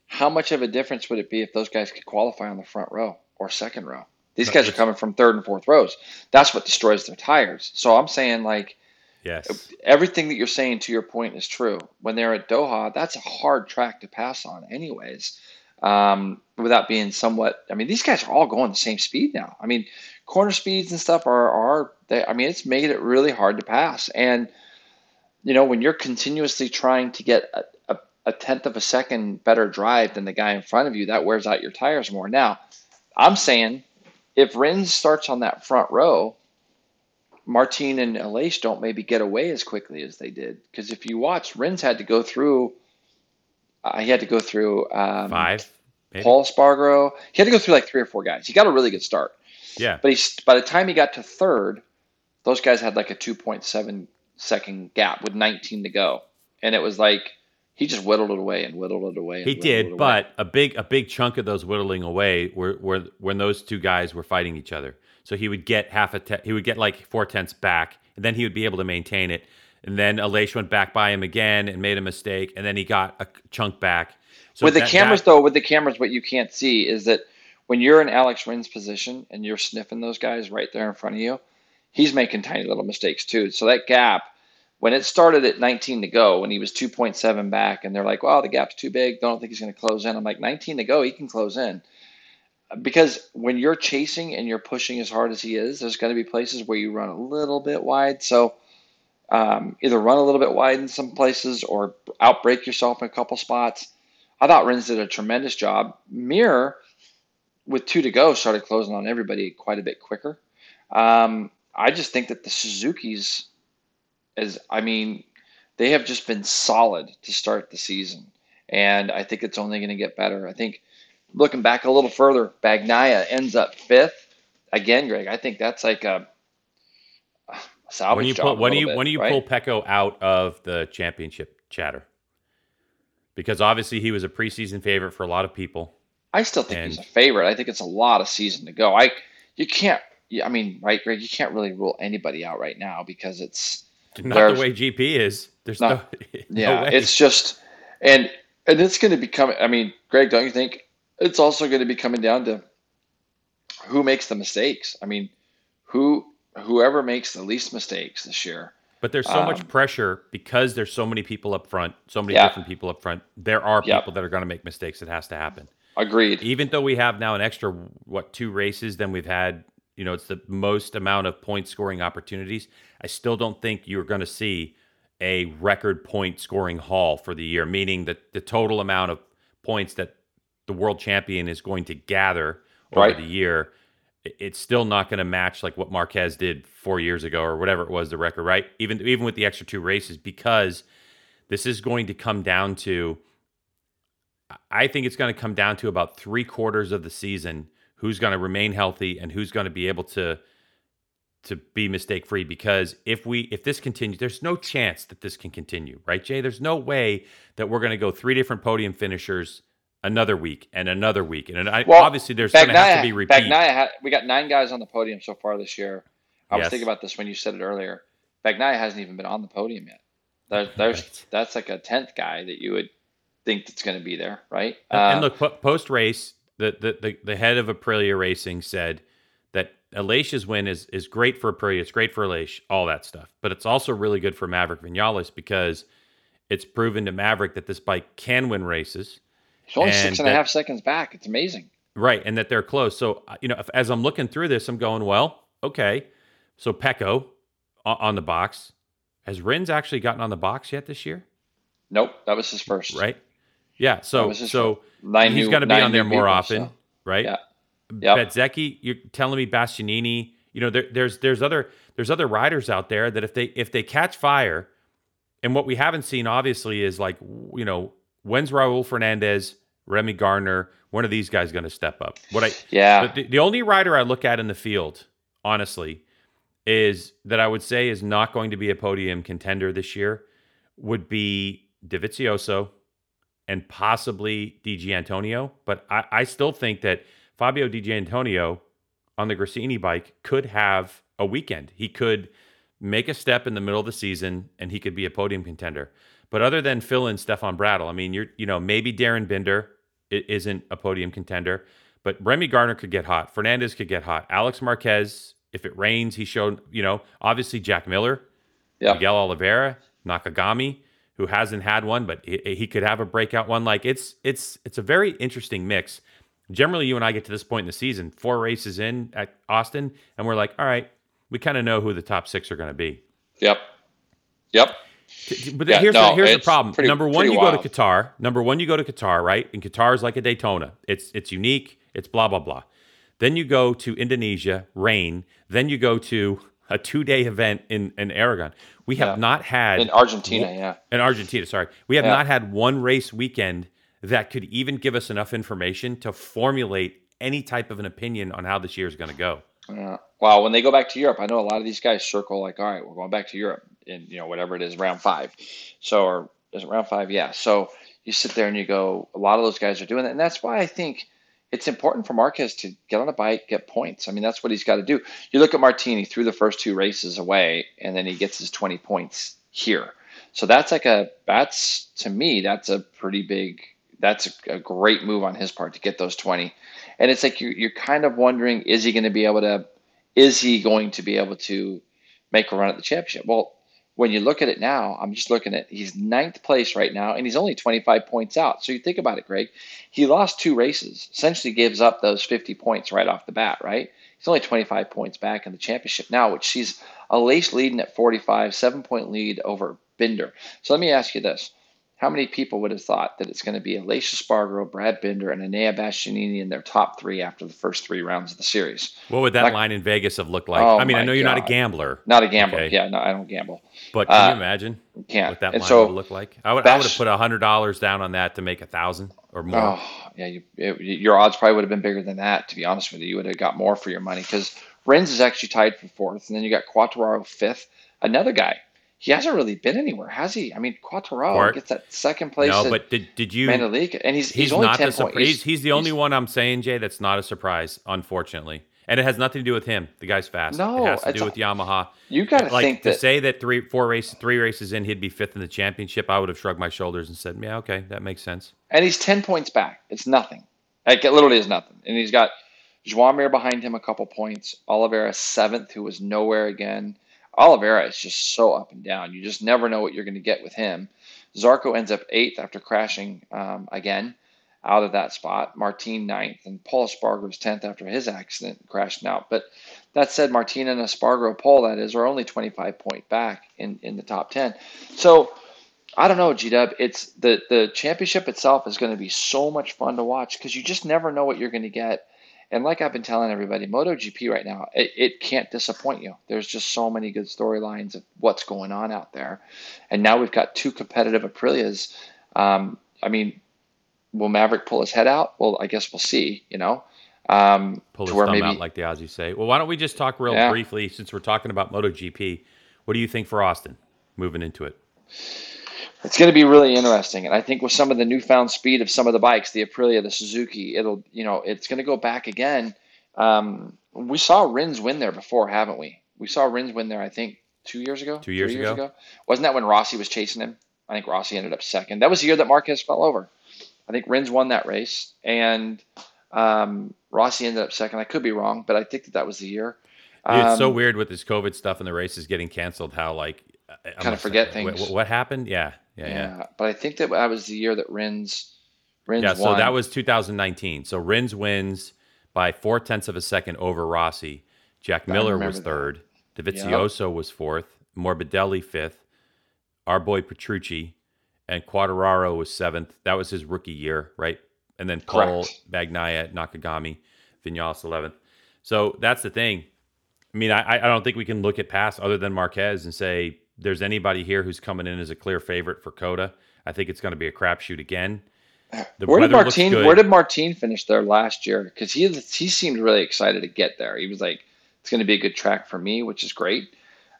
How much of a difference would it be if those guys could qualify on the front row or second row? These No, guys are coming from third and fourth rows. That's what destroys their tires. So I'm saying, like, Yes. everything that you're saying to your point is true. When they're at Doha, that's a hard track to pass on, anyways, um, without being somewhat. I mean, these guys are all going the same speed now. I mean, corner speeds and stuff are are. They, I mean, it's made it really hard to pass. And you know, when you're continuously trying to get a, a, a tenth of a second better drive than the guy in front of you, that wears out your tires more. Now, I'm saying if Rins starts on that front row, Martin and Aleix don't maybe get away as quickly as they did. Because if you watch, Rins had to go through. Uh, he had to go through um, Five, maybe? Pol Espargaro. He had to go through like three or four guys. He got a really good start, Yeah. but he's by the time he got to third, those guys had like a 2.7 second gap with 19 to go, and it was like he just whittled it away and whittled it away. And He did, away. but a big a big chunk of those whittling away were, were when those two guys were fighting each other. So he would get half a te- he would get like four tenths back, and then he would be able to maintain it. And then Aleix went back by him again and made a mistake, and then he got a chunk back. So with the that- cameras that- though, with the cameras, what you can't see is that when you're in Alex Rins position and you're sniffing those guys right there in front of you, he's making tiny little mistakes too. So that gap, when it started at 19 to go, when he was 2.7 back, and they're like, "Well, the gap's too big. Don't think he's going to close in." I'm like, 19 to go, he can close in. Because when you're chasing and you're pushing as hard as he is, there's going to be places where you run a little bit wide. So um, either run a little bit wide in some places or outbreak yourself in a couple spots. I thought Rins did a tremendous job. Mir, with two to go, started closing on everybody quite a bit quicker. Um, I just think that the Suzuki's, is I mean, they have just been solid to start the season, and I think it's only going to get better. I think looking back a little further, Bagnaia ends up fifth again. Greg, I think that's like a, a salvage when you job. pull when do you bit, when do you right? pull Pecco out of the championship chatter? Because obviously he was a preseason favorite for a lot of people. I still think he's a favorite. I think it's a lot of season to go. I you can't. I mean, right, Greg? You can't really rule anybody out right now because it's Not the way GP is. There's No. no, *laughs* no yeah, way. it's just and and it's going to become. I mean, Greg, don't you think it's also going to be coming down to who makes the mistakes? I mean, who whoever makes the least mistakes this year. But there's so much Um, pressure because there's so many people up front, so many Yeah. different people up front. There are people that are going to make mistakes. It has to happen. Agreed. Even though we have now an extra what two races than we've had, you know, it's the most amount of point scoring opportunities. I still don't think you're going to see a record point scoring haul for the year, meaning that the total amount of points that the world champion is going to gather over Right. the year, it's still not going to match like what Marquez did four years ago or whatever it was the record, right? Even even with the extra two races, because this is going to come down to. I think it's going to come down to about three quarters of the season who's going to remain healthy and who's going to be able to to be mistake free because if we if this continues there's no chance that this can continue right jay there's no way that we're going to go three different podium finishers another week and another week and I, Well, obviously there's going to have to be repeat Bagnaia ha- we got nine guys on the podium so far this year. I was thinking about this when you said it earlier. Bagnaia hasn't even been on the podium yet. There, there's Right. that's like a tenth guy that you would think that's going to be there, right? And- Uh, and look, po- post race, the, the the the head of Aprilia Racing said that Aleix's win is is great for Aprilia, it's great for Aleix, all that stuff, but it's also really good for Maverick Vinales because it's proven to Maverick that this bike can win races, he's only and six and a half seconds back. It's amazing. right, and that they're close. So uh, you know, if, as I'm looking through this, I'm going, well, okay, so Pecco on, on the box. Has Rins actually gotten on the box yet this year? Nope, that was his first. Right. Yeah. So so Nine he's going to be on there more people, often, so. right? Yeah. Yep. You're telling me Bastianini. You know, there, there's there's other there's other riders out there that if they if they catch fire, and what we haven't seen obviously is like you know when's Raul Fernandez, Remy Gardner, one of these guys going to step up? What I Yeah. the, the only rider I look at in the field, honestly, is that I would say is not going to be a podium contender this year would be Dovizioso and possibly Di Giannantonio. But I, I still think that Fabio Di Giannantonio on the Gresini bike could have a weekend. He could make a step in the middle of the season and he could be a podium contender. But other than Phil and Stefan Bradl, I mean, you're you know maybe Darryn Binder isn't a podium contender, but Remy Gardner could get hot. Fernandez could get hot. Alex Marquez, if it rains, he showed you know obviously Jack Miller, Yeah. Miguel Oliveira, Nakagami, who hasn't had one, but he, he could have a breakout one. Like it's it's it's a very interesting mix. Generally, you and I get to this point in the season, four races in at Austin, and we're like, all right, we kind of know who the top six are going to be. Yep. Yep. But Yeah, here's no, the, here's the problem. pretty- Number one, you go to Qatar. Number one, you go to Qatar, right? And Qatar is like a Daytona. It's it's unique. It's blah blah blah. Then you go to Indonesia, rain. Then you go to a two day event in in Aragon. We have Yeah. not had In Argentina, yeah. in Argentina. Sorry, we have Yeah. not had one race weekend that could even give us enough information to formulate any type of an opinion on how this year is going to go. Yeah. Wow. When they go back to Europe, I know a lot of these guys circle like, all right, we're going back to Europe in you know whatever it is, round five. So or is it round five? Yeah. So you sit there and you go, a lot of those guys are doing that, and that's why I think it's important for Marquez to get on a bike, get points. I mean, that's what he's got to do. You look at Martini threw the first two races away, and then he gets his twenty points here. So that's like a that's to me that's a pretty big that's a, a great move on his part to get those 20 and it's like you're, you're kind of wondering is he going to be able to is he going to be able to make a run at the championship? Well when you look at it now i'm just looking at he's ninth place right now and he's only 25 points out. So you think about it greg. He lost two races. Essentially gives up those 50 points right off the bat right? He's only 25 points back in the championship now which he's Aleix leading at 45 seven point lead over binder. So let me ask you this how many people would have thought that it's going to be Aleix Espargaro, Brad Binder, and Enea Bastianini in their top three after the first three rounds of the series? What would that Like- line in Vegas have looked like? Oh I mean, I know you're not a gambler, Not a gambler. Okay. Yeah, no, I don't gamble. but can Uh, you imagine Can't. what that and line so, would look like? I would, I would have put hundred dollars down on that to make a thousand or more. oh, yeah, you, it, your odds probably would have been bigger than that, to be honest with you. You would have got more for your money because Rins is actually tied for fourth, and then you got Quartararo fifth. Another guy. He hasn't really been anywhere, has he? I mean, Quartararo Quart- gets that second place no, but did did you? Mandalika, and he's, he's, he's, only not 10 the surprise. He's, he's the only he's- one I'm saying, Jay. That's not a surprise, unfortunately, and it has nothing to do with him. The guy's fast. No, it has to do with Yamaha. You got to Like think to that say that three, four races, three races in, he'd be fifth in the championship. I would have shrugged my shoulders and said, "Yeah, okay, that makes sense." and he's 10 points back. It's nothing. Like, it literally is nothing. And he's got Joan Mir behind him a couple points. Oliveira seventh, who was nowhere again. Oliveira is just so up and down. You just never know what you're going to get with him. Zarco ends up eighth after crashing um, again. out of that spot. Martin ninth, and Pol Espargaro was tenth after his accident crashing out. But that said, Martin and Espargaro, Pol that is, are only 25 point back in in the top 10. So I don't know, G Dub. It's the the championship itself is going to be so much fun to watch because you just never know what you're going to get. And like I've been telling everybody, MotoGP right now, it, it can't disappoint you. There's just so many good storylines of what's going on out there. And now we've got two competitive Aprilias. Um, I mean, will Maverick pull his head out? Well, I guess we'll see, you know. Um, pull his thumb maybe, out, like the Aussies say. Well, why don't we just talk real yeah. briefly, since we're talking about MotoGP, what do you think for Austin moving into it? It's going to be really interesting. And I think with some of the newfound speed of some of the bikes, the Aprilia, the Suzuki, it'll, you know, it's going to go back again. Um, we saw Rins win there before, haven't we? We saw Rins win there, I think, two years ago. Two years, years ago? ago. Wasn't that when Rossi was chasing him? I think Rossi ended up second. That was the year that Marquez fell over. I think Rins won that race, and um, Rossi ended up second. I could be wrong, but I think that that was the year. Um, it's so um, weird with this COVID stuff and the races getting canceled. How like I kind of forget things. What, what, happened? Yeah, yeah, yeah, yeah. But I think that that was the year that Rins. Rins yeah, so won. that was 2019. So Rins wins by four tenths of a second over Rossi. Jack Miller was third. That. Dovizioso yep. was fourth. Morbidelli fifth. Our boy Petrucci and Quartararo was seventh. That was his rookie year, right? And then Paul Bagnaia, Nakagami, Vinales eleventh. So that's the thing. I mean, I, I don't think we can look at past other than Marquez and say there's anybody here who's coming in as a clear favorite for COTA, I think it's going to be a crapshoot again. The where did Martin? Where did Martin finish there last year? Because he he seemed really excited to get there. He was like, "It's going to be a good track for me," which is great.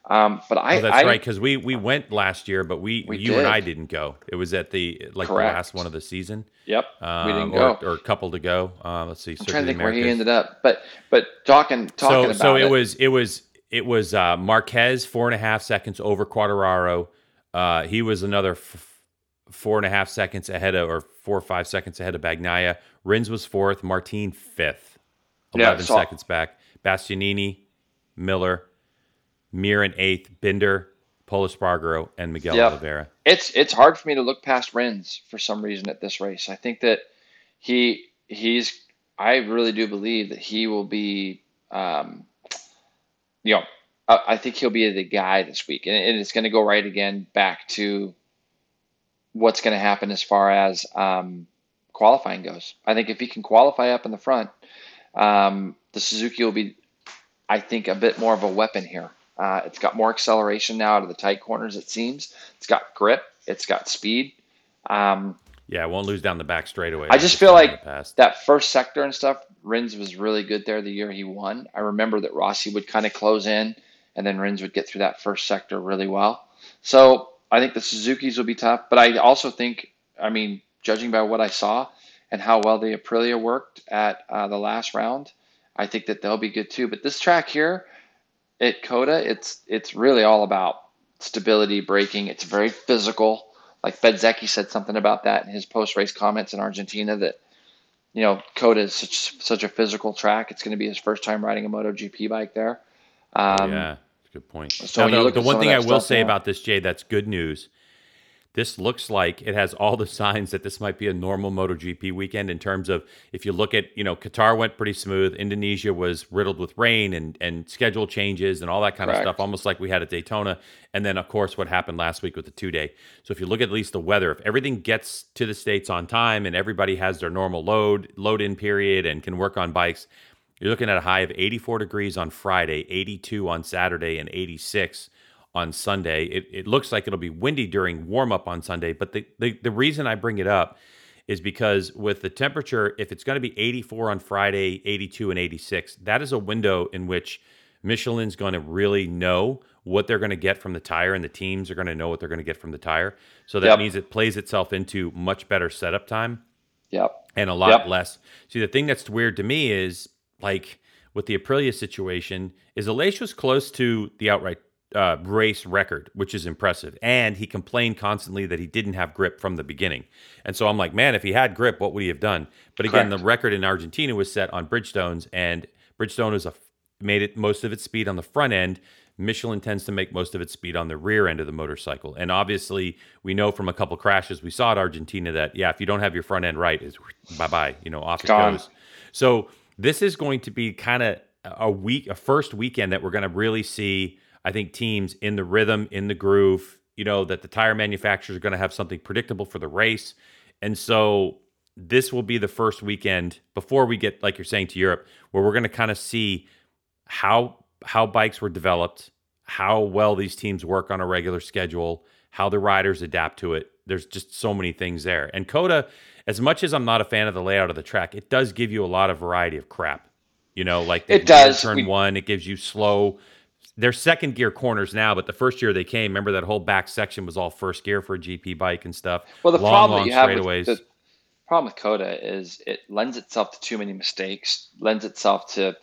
Um, but I, oh, that's I, right because we we went last year, but we, we you did. and I didn't go. It was at the like Correct. the last one of the season. Yep, um, we didn't go, or, or, a couple to go. Uh, let's see. I'm trying to think Americas. where he ended up, but but talking talking so, about so it, it was it was it was uh, Marquez four and a half seconds over Quartararo. Uh, he was another f- four and a half seconds ahead of, or four or five seconds ahead of Bagnaia. Rins was fourth. Martin fifth. Eleven yeah, seconds back. Bastianini, Miller, Mir in eighth. Binder, Pol Espargaro, and Miguel yep. Oliveira. It's it's hard for me to look past Rins for some reason at this race. I think that he he's I really do believe that he will be um, you know, I, think he'll be the guy this week, and, and it's going to go right again back to what's going to happen as far as um, qualifying goes. I think if he can qualify up in the front, um, the Suzuki will be, I think, a bit more of a weapon here. Uh, it's got more acceleration now out of the tight corners. It seems it's got grip. It's got speed. Um, yeah, won't lose down the back straightaway. I just feel like that first sector and stuff Rins was really good there the year he won. I remember that Rossi would kind of close in, and then Rins would get through that first sector really well. So I think the Suzuki's will be tough, but I also think, I mean, judging by what I saw and how well the Aprilia worked at uh, the last round, I think that they'll be good too. But this track here at COTA, it's it's really all about stability, braking. It's very physical. Like Bezzecchi said something about that in his post race comments in Argentina that you know, COTA is such such a physical track. It's going to be his first time riding a MotoGP bike there. Um, yeah, good point. So now, the, the one thing I will say about this, Jay, that's good news this looks like it has all the *laughs* signs that this might be a normal MotoGP weekend in terms of if you look at, you know, Qatar went pretty smooth. Indonesia was riddled with rain and, and schedule changes and all that kind Correct. of stuff, almost like we had at Daytona. And then, of course, what happened last week with the two day. So if you look at least the weather, if everything gets to the States on time and everybody has their normal load, load in period and can work on bikes, you're looking at a high of 84 degrees on Friday, 82 on Saturday, and 86 on Sunday. It, it looks like it'll be windy during warm up on Sunday, but the, the, the reason I bring it up is because with the temperature, if it's going to be 84 on Friday, 82 and 86, that is a window in which Michelin's going to really know what they're going to get from the tire, and the teams are going to know what they're going to get from the tire. So that yep. means it plays itself into much better setup time. Yep. And a lot yep. less. See, the thing that's weird to me is like with the Aprilia situation, is Aleix was close to the outright uh, race record, which is impressive. And he complained constantly that he didn't have grip from the beginning. And so I'm like, man, if he had grip, what would he have done? But again, Correct. the record in Argentina was set on Bridgestones, and Bridgestone was a made it most of its speed on the front end. Michelin tends to make most of its speed on the rear end of the motorcycle. And obviously, we know from a couple crashes we saw at Argentina that, yeah, if you don't have your front end right, is *laughs* bye bye, you know, off it Gone. goes. So this is going to be kind of a week, a first weekend that we're going to really see, I think, teams in the rhythm, in the groove, you know, that the tire manufacturers are going to have something predictable for the race. And so this will be the first weekend before we get, like you're saying, to Europe, where we're going to kind of see how how bikes were developed, how well these teams work on a regular schedule, how the riders adapt to it. There's just so many things there. And COTA, as much as I'm not a fan of the layout of the track, it does give you a lot of variety of crap. You know, like it does. Turn we, one, it gives you slow. They're second gear corners now, but the first year they came, remember that whole back section was all first gear for a GP bike and stuff. Well, the long, problem long you have with the problem with COTA is it lends itself to too many mistakes, lends itself to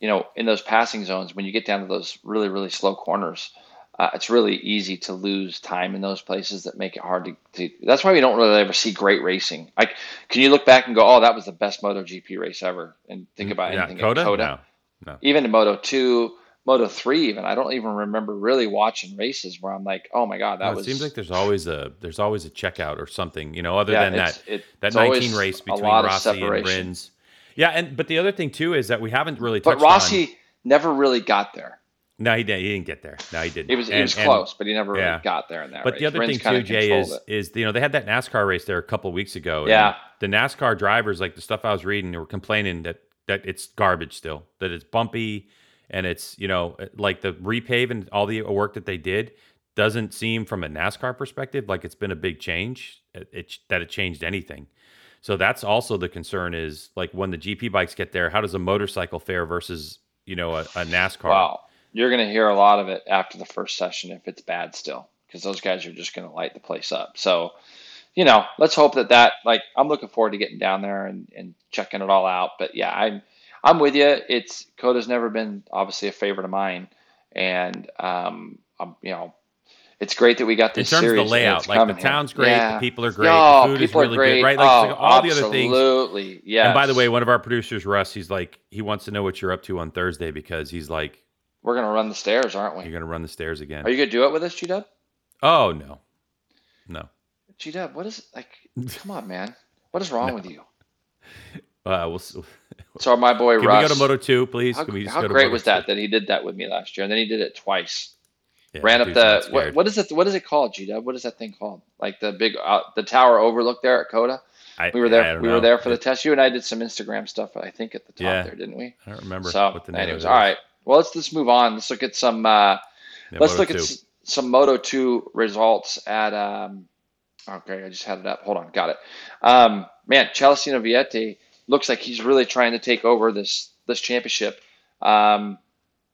you know, in those passing zones, when you get down to those really, really slow corners, uh, it's really easy to lose time in those places that make it hard to, to, That's why we don't really ever see great racing. Like, can you look back and go, "Oh, that was the best MotoGP race ever," and think about yeah, anything COTA? COTA? No, no. Even in Moto two, Moto three, even I don't even remember really watching races where I'm like, "Oh my god, that no, was." It seems like there's always a there's always a checkout or something, you know, other yeah, than that it, that 19 race between Rossi and Rins. Yeah, and but the other thing too is that we haven't really. Talked about. But Rossi. On, never really got there. No, he didn't. He didn't get there. No, he didn't. It was, and, was close, but he never really got there in that. But race. the other Rins thing too, Jay, is it. is you know they had that NASCAR race there a couple weeks ago. Yeah. The NASCAR drivers, like the stuff I was reading, they were complaining that that it's garbage still, that it's bumpy, and it's you know uh, like the repave and all the work that they did doesn't seem from a NASCAR perspective like it's been a big change. Uh, it, it that it changed anything. So that's also the concern is like when the GP bikes get there, how does a motorcycle fare versus you know, a, a NASCAR. Wow. You're going to hear a lot of it after the first session if it's bad still, because those guys are just going to light the place up. So, you know, let's hope that that, like, I'm looking forward to getting down there and, and checking it all out. But yeah, I'm, I'm with you. It's COTA's never been obviously a favorite of mine. And, um, I'm, you know, it's great that we got this in terms series. of the layout. Like the town's here. great, yeah. the people are great, Yo, the food is really good, right? Like, oh, like all the other things. Absolutely, yeah. And by the way, one of our producers, Russ, he's like he wants to know what you're up to on Thursday because he's like, we're gonna run the stairs, aren't we? You're gonna run the stairs again. Are you gonna do it with us, G Dub? Oh no, no. G Dub, what is like? Come on, man. What is wrong No. with you? Uh, we'll, *laughs* So my boy can Russ. we go to Moto Two, please? how Can we just how great was that that he did that with me last year, and then he did it twice. Yeah, Ran up the what, what is it? What is it called, G Dub? What is that thing called? Like the big uh, the tower overlook there at COTA. I, We were there. We were there for the test. You and I did some Instagram stuff. I think at the top Yeah. there, didn't we? I don't remember So, what the name anyways, all right. Well, let's let's move on. Let's look at some. Uh, Yeah, let's Moto look 2. at s- some Moto Two results at. Um, okay, I just had it up. Hold on, got it. Um, man, Celestino Vietti looks like he's really trying to take over this this championship. Um,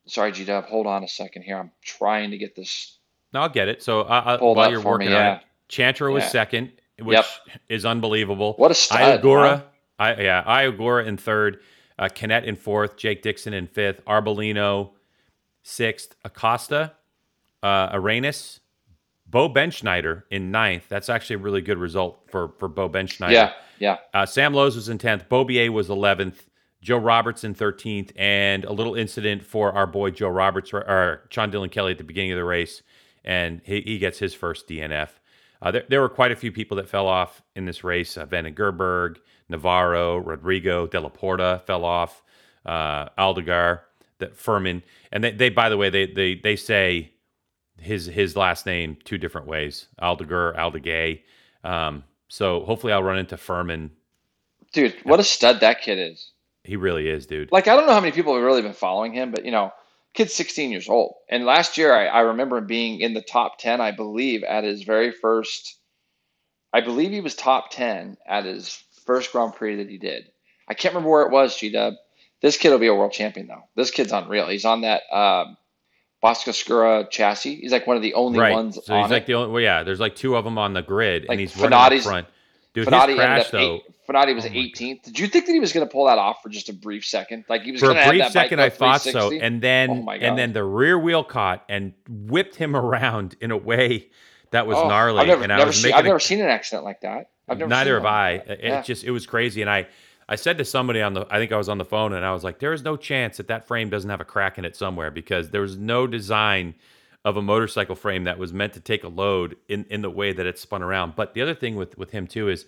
sorry, G Dub. Hold on a second here. I'm trying to get this. No, I'll get it. So uh, uh, Pulled while you're for me, working on yeah. it, Chantra was Yeah. second, which Yep. is unbelievable. What a stud! Ai Ogura, huh? I, yeah, Ai Ogura in third, uh, Canet in fourth, Jake Dixon in fifth, Arbolino sixth, Acosta, uh, Arenas, Bo Bendsneyder in ninth. That's actually a really good result for for Bo Bendsneyder. Yeah, yeah. Uh, Sam Lowes was in 10th. Beaubier was 11th. Joe Roberts in 13th. And a little incident for our boy Joe Roberts, or Sean Dylan Kelly at the beginning of the race. And he, he gets his first DNF. Uh, there, there were quite a few people that fell off in this race. Uh, Van Gerberg, Navarro, Rodrigo, Dalla Porta fell off. Uh, Aldeguer, that Fermin. And they, they, by the way, they, they, they say his his last name two different ways. Aldeguer, Aldegay. Um, so hopefully I'll run into Fermin Dude, what a stud that kid is. He really is, dude. like I don't know how many people have really been following him, but you know, kid's 16 years old. And last year, I, I remember him being in the top 10, I believe, at his very first. I believe he was top 10 at his first Grand Prix that he did. I can't remember where it was, G Dub. This kid will be a world champion though. This kid's unreal. He's on that um, Boscoscuro chassis. He's like one of the only right. ones so on he's it. like the only. Well, yeah. There's like two of them on the grid, Like and he's running up front. Dude, Fenati his crash ended up though. eight, was Oh 18th. Did you think that he was going to pull that off for just a brief second? Like he was For going to a have brief that second, I thought so, and then Oh and then the rear wheel caught and whipped him *laughs* around in a way that was Oh, gnarly. I've never, and I never was seen, making I've a never seen an accident like that. I've never Neither have I. like. It Yeah. just it was crazy, and I I said to somebody on the, I think I was on the phone, and I was like, there is no chance that that frame doesn't have a crack in it somewhere because there was no design of a motorcycle frame that was meant to take a load in in the way that it spun around. But the other thing with with him too is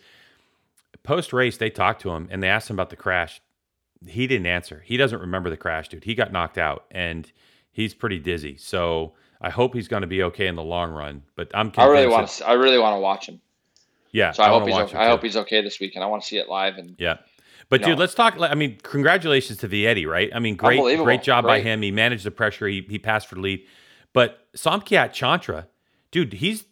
post race they talked to him and they asked him about the crash. He didn't answer. He doesn't remember the crash, dude. He got knocked out and he's pretty dizzy. So I hope he's going to be okay in the long run. But I'm. I really want to. I really want to watch him. Yeah. So I, I hope he's. Okay. I hope he's okay this week, and I want to see it live. And yeah. But dude, let's talk. I mean, congratulations to Vietti, right? I mean, great, great job by him. He managed the pressure. He he passed for the lead. But Somkiat Chantra, dude, he's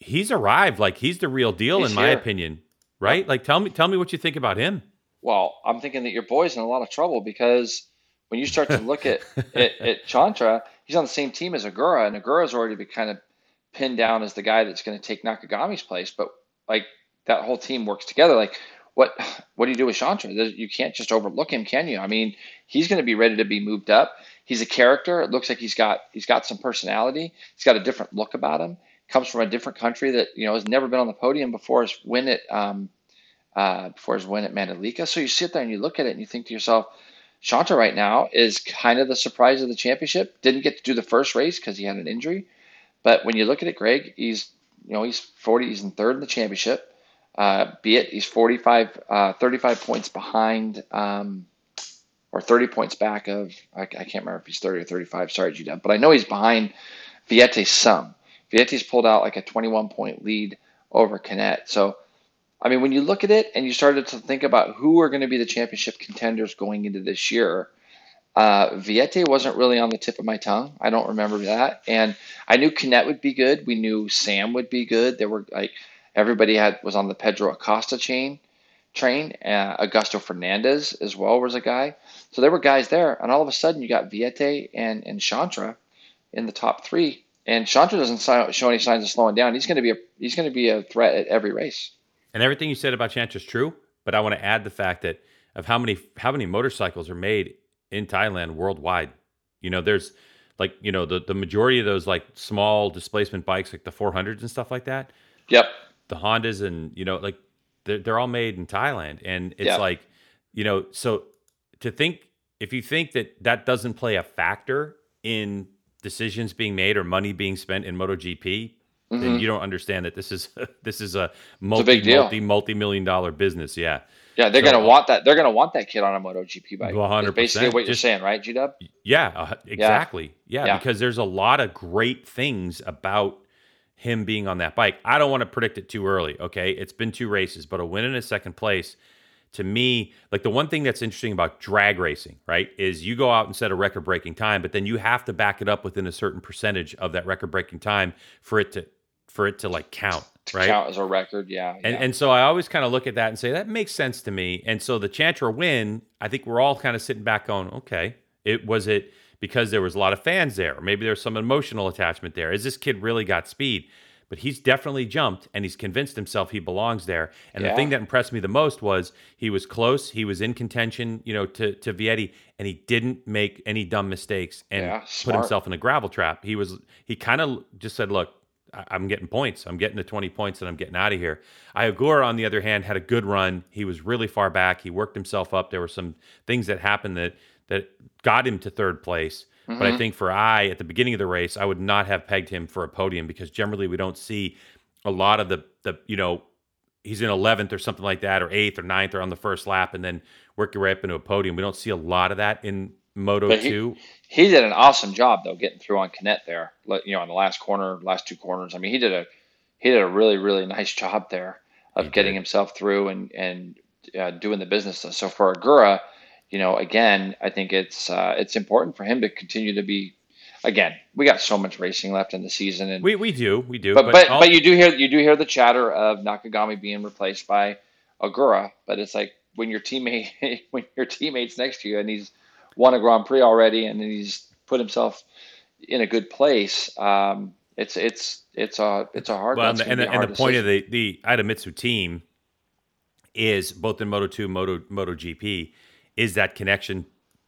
he's arrived. Like he's the real deal he's in my opinion, right? Like tell me tell me what you think about him. Well, I'm thinking that your boy's in a lot of trouble because when you start to look at, *laughs* at, at Chantra, he's on the same team as Ogura, and Ogura's already been kind of pinned down as the guy that's going to take Nakagami's place. But like that whole team works together. Like what what do you do with Chantra? You can't just overlook him, can you? I mean, he's going to be ready to be moved up. He's a character. It looks like he's got he's got some personality. He's got a different look about him. Comes from a different country that you know has never been on the podium before his win at um, uh, before his win at Mandalika. So you sit there and you look at it and you think to yourself, Chantra right now is kind of the surprise of the championship. Didn't get to do the first race because he had an injury, but when you look at it, Greg, he's you know he's 40. He's in third in the championship. Uh, be it he's 45, uh, 35 points behind, um, or 30 points back of, I, I, can't remember if he's 30 or 35. Sorry, GW, but I know he's behind Vietti some. Vietti's pulled out like a 21 point lead over Canet. So, I mean, when you look at it and you started to think about who are going to be the championship contenders going into this year, uh, Vietti wasn't really on the tip of my tongue. I don't remember that. And I knew Canet would be good. We knew Sam would be good. There were like, Everybody had was on the Pedro Acosta chain train. Uh, Augusto Fernandez as well was a guy. So there were guys there, and all of a sudden you got Vietti and and Chantra in the top three. And Chantra doesn't show any signs of slowing down. He's going to be a he's going to be a threat at every race. And everything you said about Chantra is true, but I want to add the fact that of how many how many motorcycles are made in Thailand worldwide. You know, there's like you know the the majority of those like small displacement bikes, like the 400s and stuff like that. Yep the Hondas and you know like they're, they're all made in Thailand and it's yeah. like you know so to think if you think that that doesn't play a factor in decisions being made or money being spent in MotoGP mm-hmm. then you don't understand that this is *laughs* this is a multi a multi multi million dollar business yeah yeah, they're so, gonna want that. They're gonna want that kid on a MotoGP bike. One hundred Basically, what you're Just, saying, right, G Dub? Yeah, uh, exactly. Yeah. yeah, because there's a lot of great things about him being on that bike. I don't want to predict it too early. Okay. It's been two races, but a win in a second place to me, like the one thing that's interesting about drag racing, right, is you go out and set a record breaking time, but then you have to back it up within a certain percentage of that record breaking time for it to for it to like count, right? Count as a record, yeah. And yeah. and so I always kind of look at that and say that makes sense to me. And so the Chantra win, I think we're all kind of sitting back going, okay, it was it because there was a lot of fans there, maybe there's some emotional attachment there. Is this kid really got speed? But he's definitely jumped and he's convinced himself he belongs there. And yeah. the thing that impressed me the most was he was close, he was in contention, you know, to to Vietti, and he didn't make any dumb mistakes and yeah, put himself in a gravel trap. He was he kind of just said, "Look, I'm getting points. I'm getting the 20 points and I'm getting out of here. Ai Ogura, on the other hand, had a good run. He was really far back. He worked himself up. There were some things that happened that that got him to third place. Mm-hmm. But I mm-hmm. think for I, at the beginning of the race, I would not have pegged him for a podium because generally we don't see a lot of the the you know he's in 11th or something like that or 8th or 9th or on the first lap and then work your way up into a podium. We don't see a lot of that in Moto but 2. He, he did an awesome job though getting through on Canet there. You know, on the last corner, last two corners. I mean, he did a he did a really really nice job there of he getting did. himself through and and uh, doing the business. So for Ogura, you know, again, I think it's uh, it's important for him to continue to be. Again, we got so much racing left in the season, and we, we do we do. But but, but, but you do hear you do hear the chatter of Nakagami being replaced by Ogura, but it's like when your teammate *laughs* when your teammate's next to you and he's won a Grand Prix already and he's put himself in a good place. Um, it's it's it's a it's a hard. Well, and, the, and, the, and the point of the the Idemitsu team is both in Moto Two, Moto Moto GP is that connection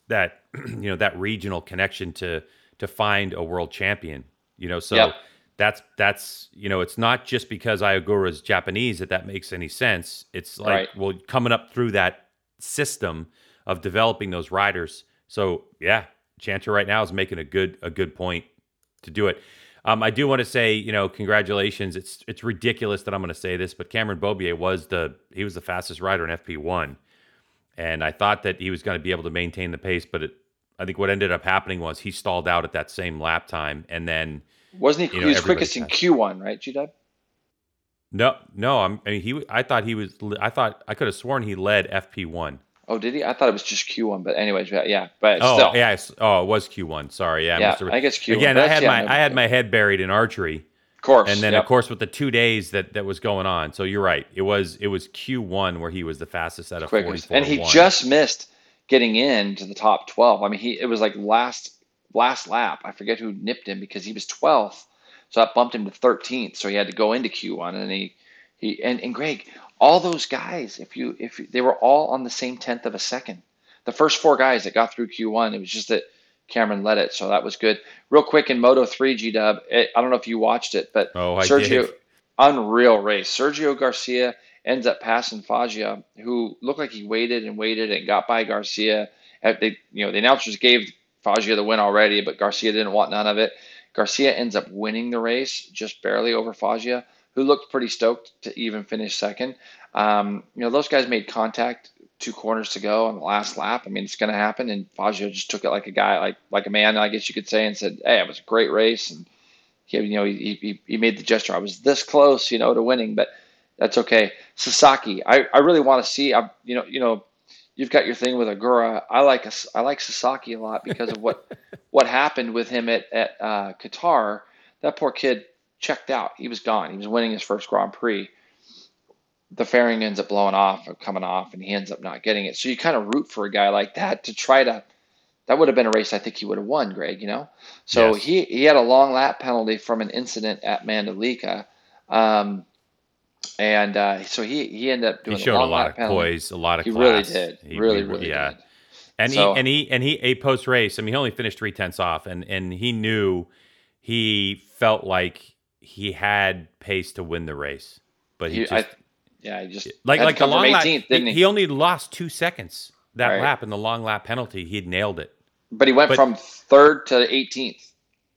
that *clears throat* you know that regional connection to to find a world champion you know so yep. that's that's you know it's not just because Ai Ogura is Japanese that that makes any sense it's like right. well coming up through that system of developing those riders. So yeah, Chantra right now is making a good a good point to do it. Um, I do want to say, you know, congratulations. It's it's ridiculous that I'm going to say this, but Cameron Beaubier was the he was the fastest rider in FP one, and I thought that he was going to be able to maintain the pace, but it, I think what ended up happening was he stalled out at that same lap time, and then wasn't he? You know, he was quickest in Q one, right, G Dub? No, no. I'm, I mean, he. I thought he was. I thought I could have sworn he led FP one. Oh, did he? I thought it was just Q one, but anyways, yeah. But oh, still. yeah. Oh, it was Q one. Sorry, yeah. Yeah, I, I guess Q. Again, I had my I had my head buried in archery. Of course. And then yep. of course with the two days that that was going on. So you're right. It was it was Q one where he was the fastest out of forty four. And he just missed getting into the top twelve. I mean, he it was like last last lap. I forget who nipped him because he was twelfth, so that bumped him to thirteenth. So he had to go into Q one, and he he and, and Greg, all those guys, if you if they were all on the same tenth of a second the first four guys that got through Q1. It was just that Cameron led it, so that was good. Real quick in Moto 3 G Dub, I don't know if you watched it, but oh, Sergio, did. unreal race. Sergio Garcia ends up passing Foggia, who looked like he waited and waited and got by Garcia. They, you know, the announcers gave Foggia the win already, but Garcia didn't want none of it. Garcia ends up winning the race just barely over Foggia, who looked pretty stoked to even finish second. Um, you know, those guys made contact two corners to go on the last lap. I mean, it's going to happen. And Foggia just took it like a guy, like like a man, I guess you could say, and said, "Hey, it was a great race." And he, you know, he, he, he made the gesture. I was this close, you know, to winning, but that's okay. Sasaki, I, I really want to see. I, you know, you know, you've got your thing with Ogura. I like a, I like Sasaki a lot because of what *laughs* what happened with him at at uh, Qatar. That poor kid checked out. He was gone. He was winning his first Grand Prix the fairing ends up blowing off or coming off and he ends up not getting it. So you kind of root for a guy like that to try to that would have been a race I think he would have won, Greg, you know? So yes. he, he had a long lap penalty from an incident at Mandalika. Um, and uh, so he, he ended up doing he showed a, a lot of penalty. poise, a lot of he class. really did. He, really, really yeah. did. And So- he and he and he a post race. I mean, he only finished three tenths off, and and he knew he felt like he had pace to win the race, but he, He, just I, yeah, he just like like the long lap. 18th, didn't he, he? he only lost two seconds that Right. lap in the long lap penalty. He'd nailed it. But he went But- from third to 18th.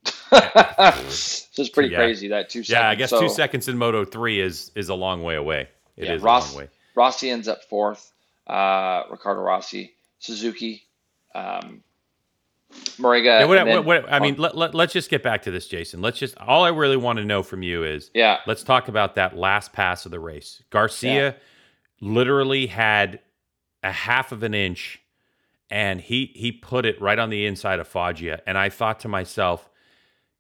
*laughs* so it's pretty Yeah. crazy that two seconds. Yeah, I guess So, two seconds in Moto three is is a long way away. It is Yeah, Ross- a long way. Rossi ends up fourth. Uh, Riccardo Rossi, Suzuki, um, Morega. Yeah, what, then- what- what- I mean, let, let, let's just get back to this, Jason. Let's just all I really want to know from you is yeah, let's talk about that last pass of the race. Garcia literally had a half of an inch and he he put it right on the inside of Foggia. And I thought to myself,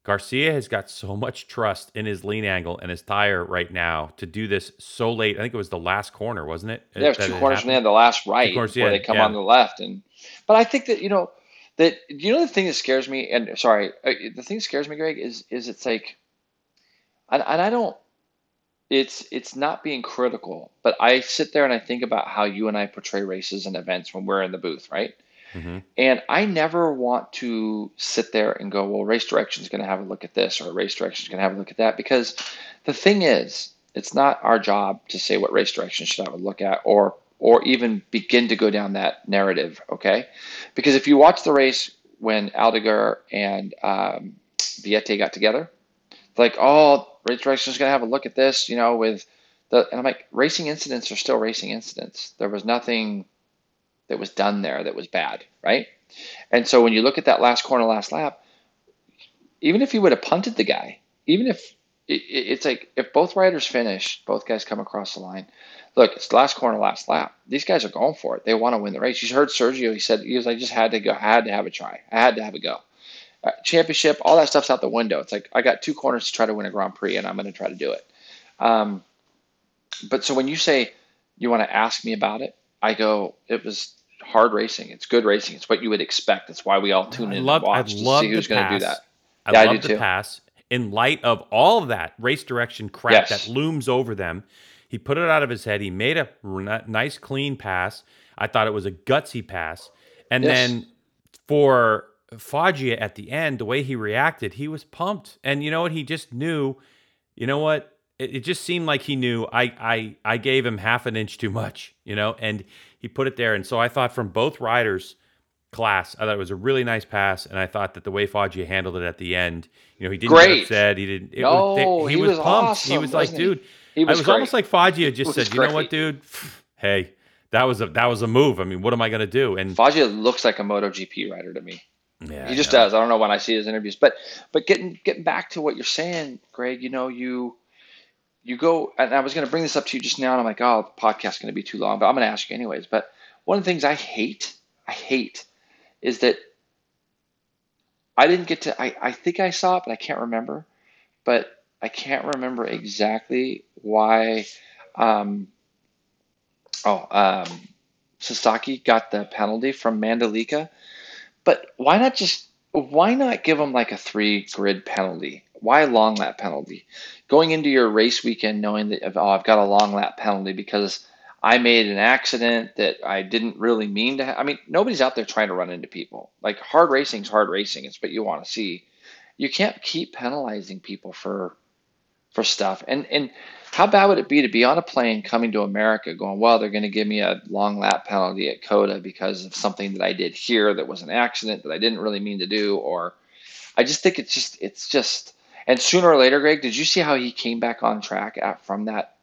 Garcia has got so much trust in his lean angle and his tire right now to do this so late. I think it was the last corner, wasn't it? there's two corners happened? end, the last right corners, where yeah, they come yeah. on the left, and but I think that you know that you know the thing that scares me, and sorry, uh, the thing that scares me, Greg, is is it's like, and, and I don't. It's it's not being critical, but I sit there and I think about how you and I portray races and events when we're in the booth, right? Mhm. And I never want to sit there and go, well, race direction is going to have a look at this or race direction is going to have a look at that. Because the thing is, it's not our job to say what race direction should have a look at or or even begin to go down that narrative, okay? Because if you watch the race when Aldeguer and um, Vietti got together, like, oh, race direction is going to have a look at this, you know, with the, and I'm like, racing incidents are still racing incidents. There was nothing that was done there that was bad, right? And so when you look at that last corner, last lap, even if you would have punted the guy, even if it- it's like if both riders finish, both guys come across the line. Look, it's the last corner, last lap. These guys are going for it. They want to win the race. You heard Sergio. He said he was like, just had to go, I had to have a try. I had to have a go. Uh, championship, all that stuff's out the window. It's like I got two corners to try to win a Grand Prix, and I'm going to try to do it. Um, but so when you say you want to ask me about it, I go, it was hard racing. It's good racing. It's what you would expect. That's why we all tune I in love, and watch I to see who's going to do that. I Yeah, I love do the too. pass. In light of all of that race direction crap Yes. that looms over them, he put it out of his head. He made a nice, clean pass. I thought it was a gutsy pass. And Yes. then for Foggia at the end, the way he reacted, he was pumped. And you know what? He just knew, you know what? It, it just seemed like he knew I, I, I gave him half an inch too much, you know, and he put it there, and so I thought from both riders class, I thought it was a really nice pass, and I thought that the way Foggia handled it at the end, you know, he didn't Great. get upset. He didn't. It No, was, he he, was, was pumped. awesome, he was like, he? He was it was great. almost like Foggia just said, you know what, dude? *sighs* Hey, that was a that was a move. I mean, what am I gonna do? And Foggia looks like a MotoGP rider to me. yeah, he just know. does. I don't know when I see his interviews, but but getting getting back to what you're saying, Greg. You know, you you go, and I was going to bring this up to you just now, and I'm like, oh, the podcast's going to be too long, but I'm going to ask you anyways. But one of the things I hate, I hate, is that I didn't get to. I I think I saw it, but I can't remember. But I can't remember exactly why. Um, oh, um, Sasaki got the penalty from Mandalika. But why not just why not give him like a three grid penalty? Why long lap penalty? Going into your race weekend knowing that oh I've got a long lap penalty because I made an accident that I didn't really mean to. Ha- I mean nobody's out there trying to run into people. Like hard racing's hard racing. It's what you want to see. You can't keep penalizing people for for stuff. And and how bad would it be to be on a plane coming to America going, well, they're going to give me a long lap penalty at COTA because of something that I did here that was an accident that I didn't really mean to do, or I just think it's just it's just and sooner or later, Greg, did you see how he came back on track at, from that,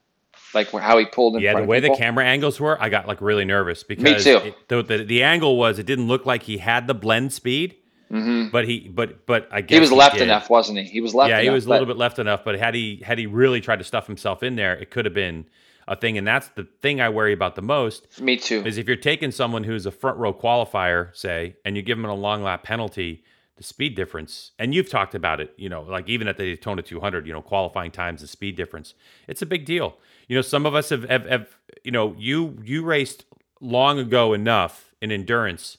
like how he pulled in Yeah, the way the camera angles were, I got like really nervous because Me too. It, the, the the angle was it didn't look like he had the blend speed, hmm but he but but I guess He was left did. enough, wasn't he? He was left. Enough. Yeah, he enough, was a little bit left enough, but had he had he really tried to stuff himself in there, it could have been a thing. And that's the thing I worry about the most Me too. is if you're taking someone who's a front row qualifier, say, and you give them a long lap penalty, the speed difference, and you've talked about it, you know, like even at the Daytona 200, you know, qualifying times, and speed difference, it's a big deal. You know, some of us have, have, have you know, you you raced long ago enough in endurance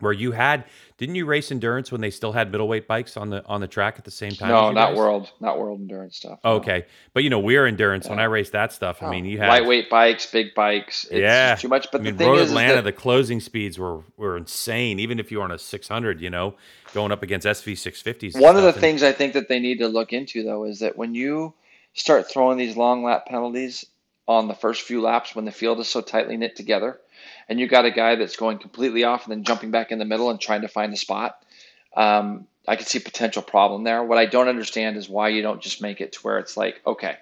where you had didn't you race endurance when they still had middleweight bikes on the on the track at the same time? No, not guys? world, not world endurance stuff. no. Okay, but you know we're endurance. When I raced that stuff, I oh, mean you had lightweight bikes, big bikes. It's yeah just too much. But I mean, the thing Road is, is Atlanta, that- the closing speeds were were insane. Even if you were on a 600, you know, going up against SV 650s. One of the things I think that they need to look into though is that when you start throwing these long lap penalties on the first few laps when the field is so tightly knit together, and you got a guy that's going completely off and then jumping back in the middle and trying to find a spot, um, I could see a potential problem there. What I don't understand is why you don't just make it to where it's like, okay,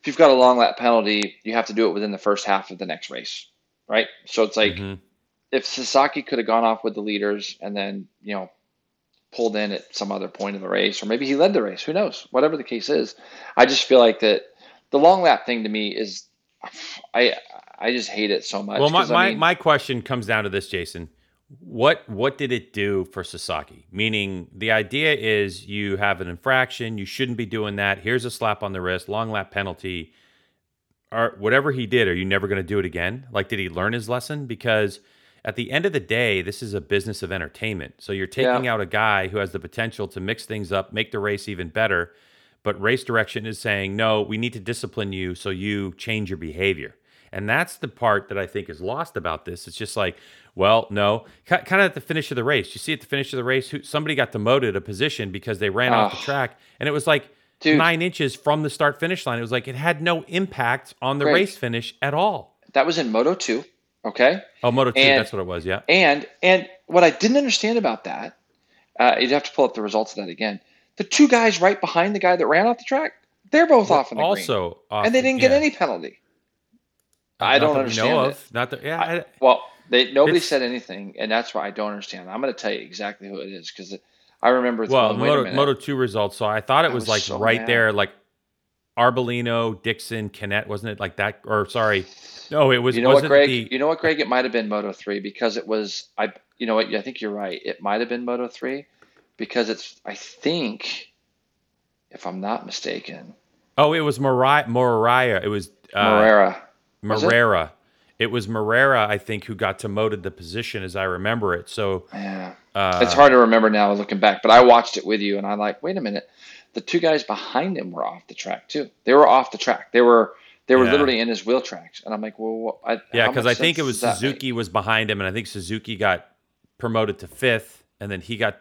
if you've got a long lap penalty, you have to do it within the first half of the next race, right? So it's like Mhm. if Sasaki could have gone off with the leaders and then, you know, pulled in at some other point of the race, or maybe he led the race, who knows? Whatever the case is, I just feel like that the long lap thing to me is, I I just hate it so much. Well, my, 'cause, I my, mean, my question comes down to this, Jason. What what did it do for Sasaki? Meaning, the idea is you have an infraction, you shouldn't be doing that. Here's a slap on the wrist, long lap penalty. Or whatever he did, are you never going to do it again? Like, did he learn his lesson? Because at the end of the day, this is a business of entertainment. So you're taking Yeah. out a guy who has the potential to mix things up, make the race even better. But race direction is saying, no, we need to discipline you so you change your behavior. And that's the part that I think is lost about this. It's just like, well, no, kind of at the finish of the race. You see at the finish of the race, who, somebody got demoted a position because they ran off the track, and it was like Dude. nine inches from the start finish line. It was like it had no impact on the Greg. race finish at all. that was in Moto 2, okay? Oh, Moto two, And- that's what it was. Yeah. And and what I didn't understand about that, uh, you'd have to pull up the results of that again. The two guys right behind the guy that ran off the track, they're both off in the green, also, off and they didn't get yeah. any penalty. I don't understand know of. Not that. Yeah. I, Well, they nobody said anything, and that's why I don't understand. I'm going to tell you exactly who it is because I remember. It's well, going, Moto. Moto two results. So I thought it was, was like so right mad. there, like Arbolino, Dixon, Canet, wasn't it like that? Or sorry, no, it was. you know what, Greg? The, You know what, Greg? It might have been Moto three because it was. I. You know what? I think you're right. It might have been Moto three because it's. I think, if I'm not mistaken, oh, it was Mariah. Mariah. It was uh, Morera. Was it? Marrera. It? was Marrera, I think, who got demoted the position, as I remember it. So Yeah. uh, It's hard to remember now looking back, but I watched it with you and I'm like, wait a minute. The two guys behind him were off the track too. They were off the track. They were they were Yeah. literally in his wheel tracks. And I'm like, well, what, I, Yeah, because I think it was that make? Suzuki was behind him, and I think Suzuki got promoted to fifth, and then he got.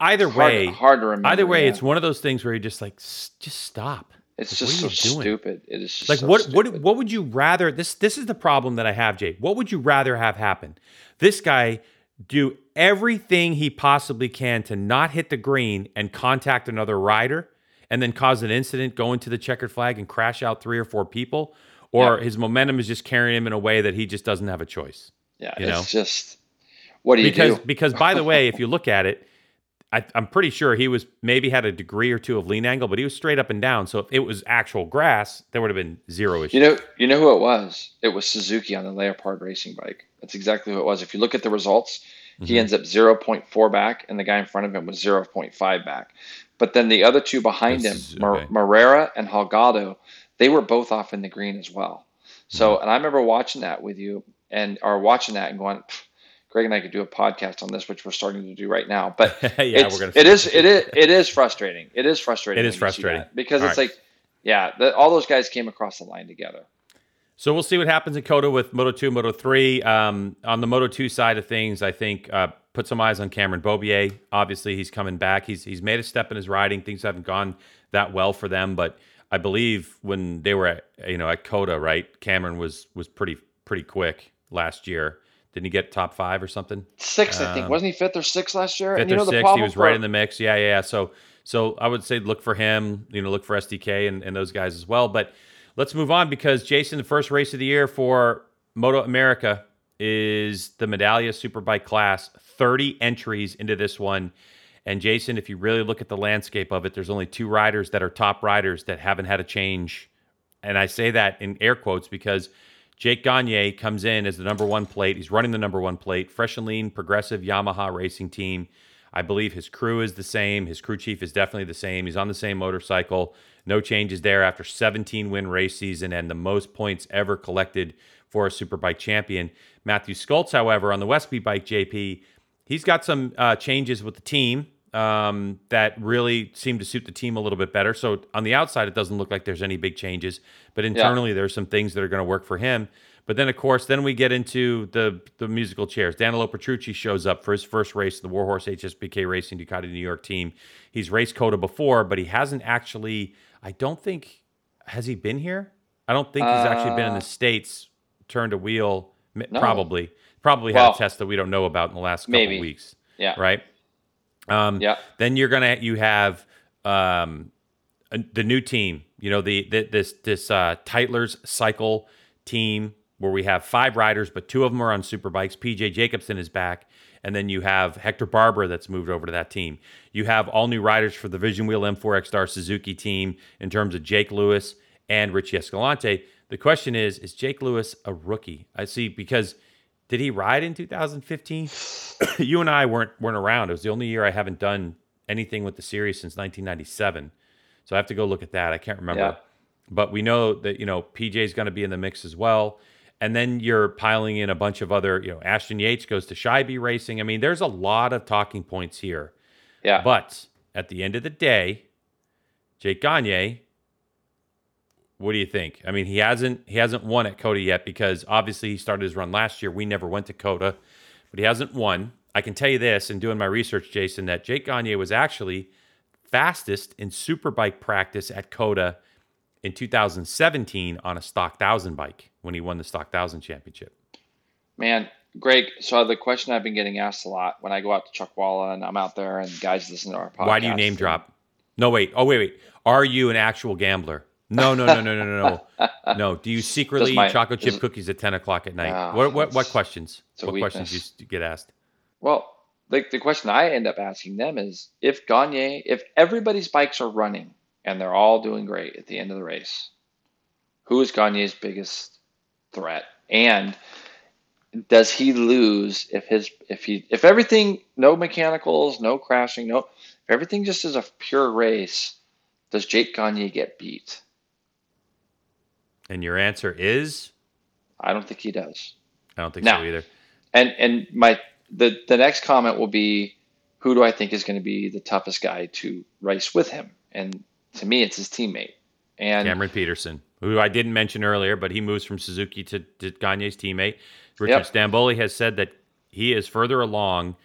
Either Hard, way, hard to remember. either way, yeah. it's one of those things where you're just like, "S- just stop. It's Like, just what so doing? stupid. It is just Like so what what stupid. what would you rather this this is the problem that I have, Jay. What would you rather have happen? This guy do everything he possibly can to not hit the green and contact another rider and then cause an incident, go into the checkered flag and crash out three or four people, or Yeah. his momentum is just carrying him in a way that he just doesn't have a choice. Yeah, you it's know? just what do you because do? because by the way, if you *laughs* look at it, I, I'm pretty sure he was maybe had a degree or two of lean angle, but he was straight up and down. So if it was actual grass, there would have been zero issue. You know, you know who it was? It was Suzuki on the Leopard racing bike. That's exactly who it was. If you look at the results, he Mhm. ends up 0.4 back, and the guy in front of him was 0.5 back. But then the other two behind That's- him, Mar- okay. Marrera and Holgado, they were both off in the green as well. So, Mm-hmm. and I remember watching that with you, and or watching that and going, "Pff, Greg and I could do a podcast on this, which we're starting to do right now. But *laughs* yeah, we're gonna. it is it is it is frustrating. It is frustrating. It is when you see frustrating. because All it's right. like, yeah, the, all those guys came across the line together. So we'll see what happens in COTA with Moto 2, Moto 3. Um, on the Moto 2 side of things, I think uh, put some eyes on Cameron Beaubier. Obviously, he's coming back. He's he's made a step in his riding. Things haven't gone that well for them, but I believe when they were at you know at COTA, right? Cameron was was pretty pretty quick last year. Didn't he get top five or something? Sixth, I think, Um, wasn't he fifth or sixth last year? Fifth and you know or the sixth, he was for, right in the mix. Yeah, yeah. yeah. So, so I would say look for him. You know, look for SDK and, and those guys as well. But let's move on because Jason, the first race of the year for Moto America is the Medallia Superbike class. Thirty entries into this one. And Jason, if you really look at the landscape of it, there's only two riders that are top riders that haven't had a change. And I say that in air quotes because Jake Gagne comes in as the number one plate. He's running the number one plate, fresh and lean, progressive Yamaha racing team. I believe his crew is the same. His crew chief is definitely the same. He's on the same motorcycle. No changes there after 17 win race season and the most points ever collected for a Superbike champion. Matthew Scholtz, however, on the Westby bike, JP, he's got some uh, changes with the team um, that really seem to suit the team a little bit better. So on the outside, it doesn't look like there's any big changes, but internally, there's some things that are going to work for him. But then, of course, then we get into the the musical chairs. Danilo Petrucci shows up for his first race, the Warhorse HSBK Racing Ducati New York team. He's raced COTA before, but he hasn't actually. I don't think has he been here. I don't think he's actually been in Uh, the states. Turned a wheel, No. probably, probably had a test that we don't know about in the last couple maybe. weeks, yeah, right? Um, yeah, then you're gonna you have um, the new team. You know the, the this this uh, Tytler's Cycle team where we have five riders, but two of them are on super bikes. PJ Jacobson is back, and then you have Hector Barbera that's moved over to that team. You have all new riders for the Vision Wheel M4 ECSTAR Suzuki team in terms of Jake Lewis and Richie Escalante. The question is, is Jake Lewis a rookie? I see because did he ride in 2015? *clears throat* you and I weren't weren't around. It was the only year I haven't done anything with the series since 1997. So I have to go look at that. I can't remember. Yeah. But we know that you know PJ's going to be in the mix as well. And then you're piling in a bunch of other, you know, Ashton Yates goes to Scheibe Racing. I mean, there's a lot of talking points here. yeah. But at the end of the day, Jake Gagne, what do you think? I mean, he hasn't he hasn't won at COTA yet because obviously he started his run last year. We never went to COTA, but he hasn't won. I can tell you this in doing my research, Jason, that Jake Gagne was actually fastest in superbike practice at COTA in 2017 on a stock thousand bike when he won the stock thousand championship. Man, Greg. So the question I've been getting asked a lot when I go out to Chuckwalla and I'm out there and guys listen to our podcast. Why do you name drop? No, wait. Oh, wait, wait. Are you an actual gambler? No, no, no, no, no, no, no. No. Do you *laughs* secretly my- eat chocolate chip cookies at ten o'clock at night? What, what, what questions? What questions do you get asked? Well, the, the question I end up asking them is if Gagne, if everybody's bikes are running and they're all doing great at the end of the race, who is Gagne's biggest threat? And does he lose if his if he if everything no mechanicals, no crashing, no if everything just is a pure race, does Jake Gagne get beat? And your answer is, I don't think he does. I don't think No. so either. And and my the the next comment will be, who do I think is going to be the toughest guy to race with him? And to me, it's his teammate. And Cameron Petersen, who I didn't mention earlier, but he moves from Suzuki to, to Gagne's teammate. Richard Yep. Stanboli has said that he is further along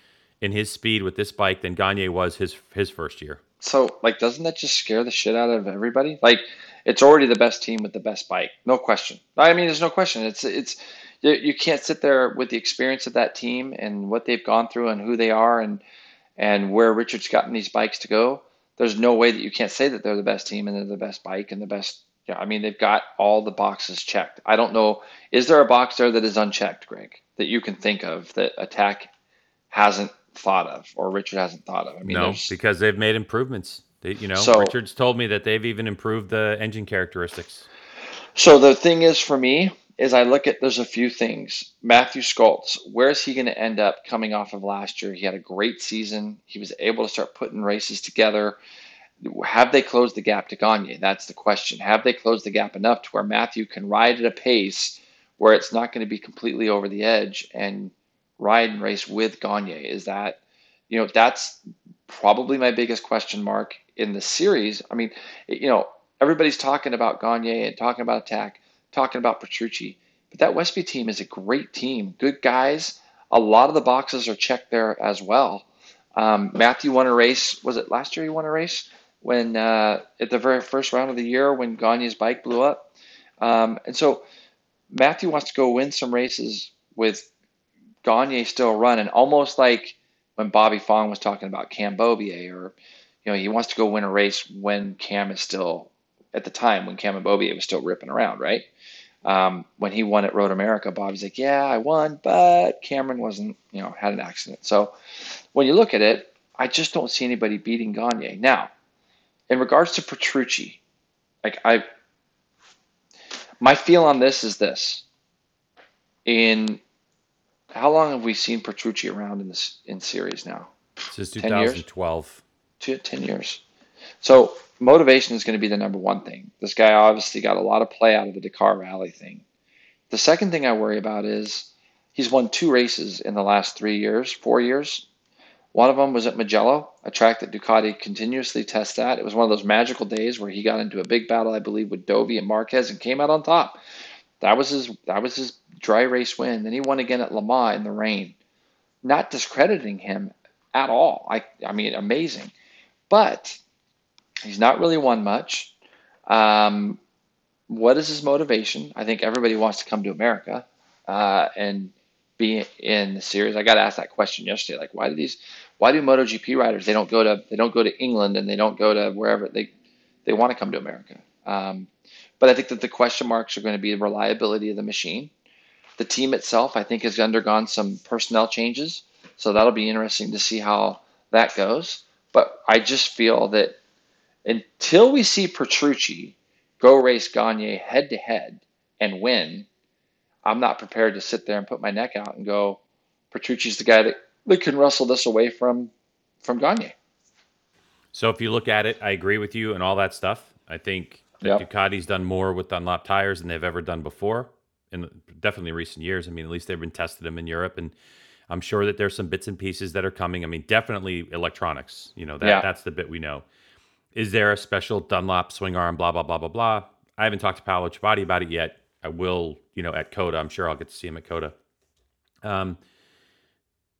in his speed with this bike than Gagne was his his first year. so, like, doesn't that just scare the shit out of everybody? Like, It's already the best team with the best bike, no question. I mean, there's no question. It's it's you, can't sit there with the experience of that team and what they've gone through and who they are and and where Richard's gotten these bikes to go. There's no way that you can't say that they're the best team and they're the best bike and the best. Yeah, I mean, they've got all the boxes checked. I don't know. Is there a box there that is unchecked, Greg, that you can think of that Attack hasn't thought of or Richard hasn't thought of? I mean, no, because they've made improvements. They, you know, so, Richard's told me that they've even improved the engine characteristics. So the thing is, for me, is I look at there's a few things. Matthew Scholtz, where is he going to end up coming off of last year? He had a great season. He was able to start putting races together. Have they closed the gap to Gagne? That's the question. Have they closed the gap enough to where Matthew can ride at a pace where it's not going to be completely over the edge and ride and race with Gagne? Is that, you know, that's probably my biggest question mark in the series. I mean, you know, everybody's talking about Gagne and talking about attack talking about Petrucci. But that Westby team is a great team, good guys. A lot of the boxes are checked there as well. Um, Matthew won a race. Was it last year he won a race when uh, at the very first round of the year when Gagne's bike blew up? Um, and so Matthew wants to go win some races with Gagne still running, almost like when Bobby Fong was talking about Cam Beaubier, or you know he wants to go win a race when Cam is still at the time when Cam Beaubier was still ripping around, right? Um, when he won at Road America, Bob's like, yeah, I won, but Cameron wasn't, you know, had an accident. So when you look at it, I just don't see anybody beating Gagne. Now, in regards to Petrucci, like I, my feel on this is this: in how long have we seen Petrucci around in this in series now? Since 2012. Years? 10 years. So motivation is going to be the number one thing. This guy obviously got a lot of play out of the Dakar Rally thing. The second thing I worry about is he's won two races in the last three years, four years. One of them was at Mugello, a track that Ducati continuously tests at. It was one of those magical days where he got into a big battle, I believe, with Dovi and Marquez and came out on top. That was his that was his dry race win. Then he won again at Le Mans in the rain. Not discrediting him at all. I I mean amazing. But He's not really won much. Um, what is his motivation? I think everybody wants to come to America uh, and be in the series. I got asked that question yesterday. Like, why do these? Why do MotoGP riders? They don't go to they don't go to England and they don't go to wherever they they want to come to America. Um, but I think that the question marks are going to be the reliability of the machine. The team itself, I think, has undergone some personnel changes, so that'll be interesting to see how that goes. But I just feel that until we see Petrucci go race Gagne head to head and win, I'm not prepared to sit there and put my neck out and go, Petrucci's the guy that, that can wrestle this away from from Gagne. So if you look at it, I agree with you and all that stuff. I think that yep. Ducati's done more with Dunlop tires than they've ever done before in definitely recent years. I mean, at least they've been tested them in Europe and I'm sure that there's some bits and pieces that are coming. I mean, definitely electronics. You know, that yeah. that's the bit we know. Is there a special Dunlop swing arm? Blah blah blah blah blah. I haven't talked to Paolo Ciabatti about it yet. I will, you know, at COTA. I'm sure I'll get to see him at COTA. Um,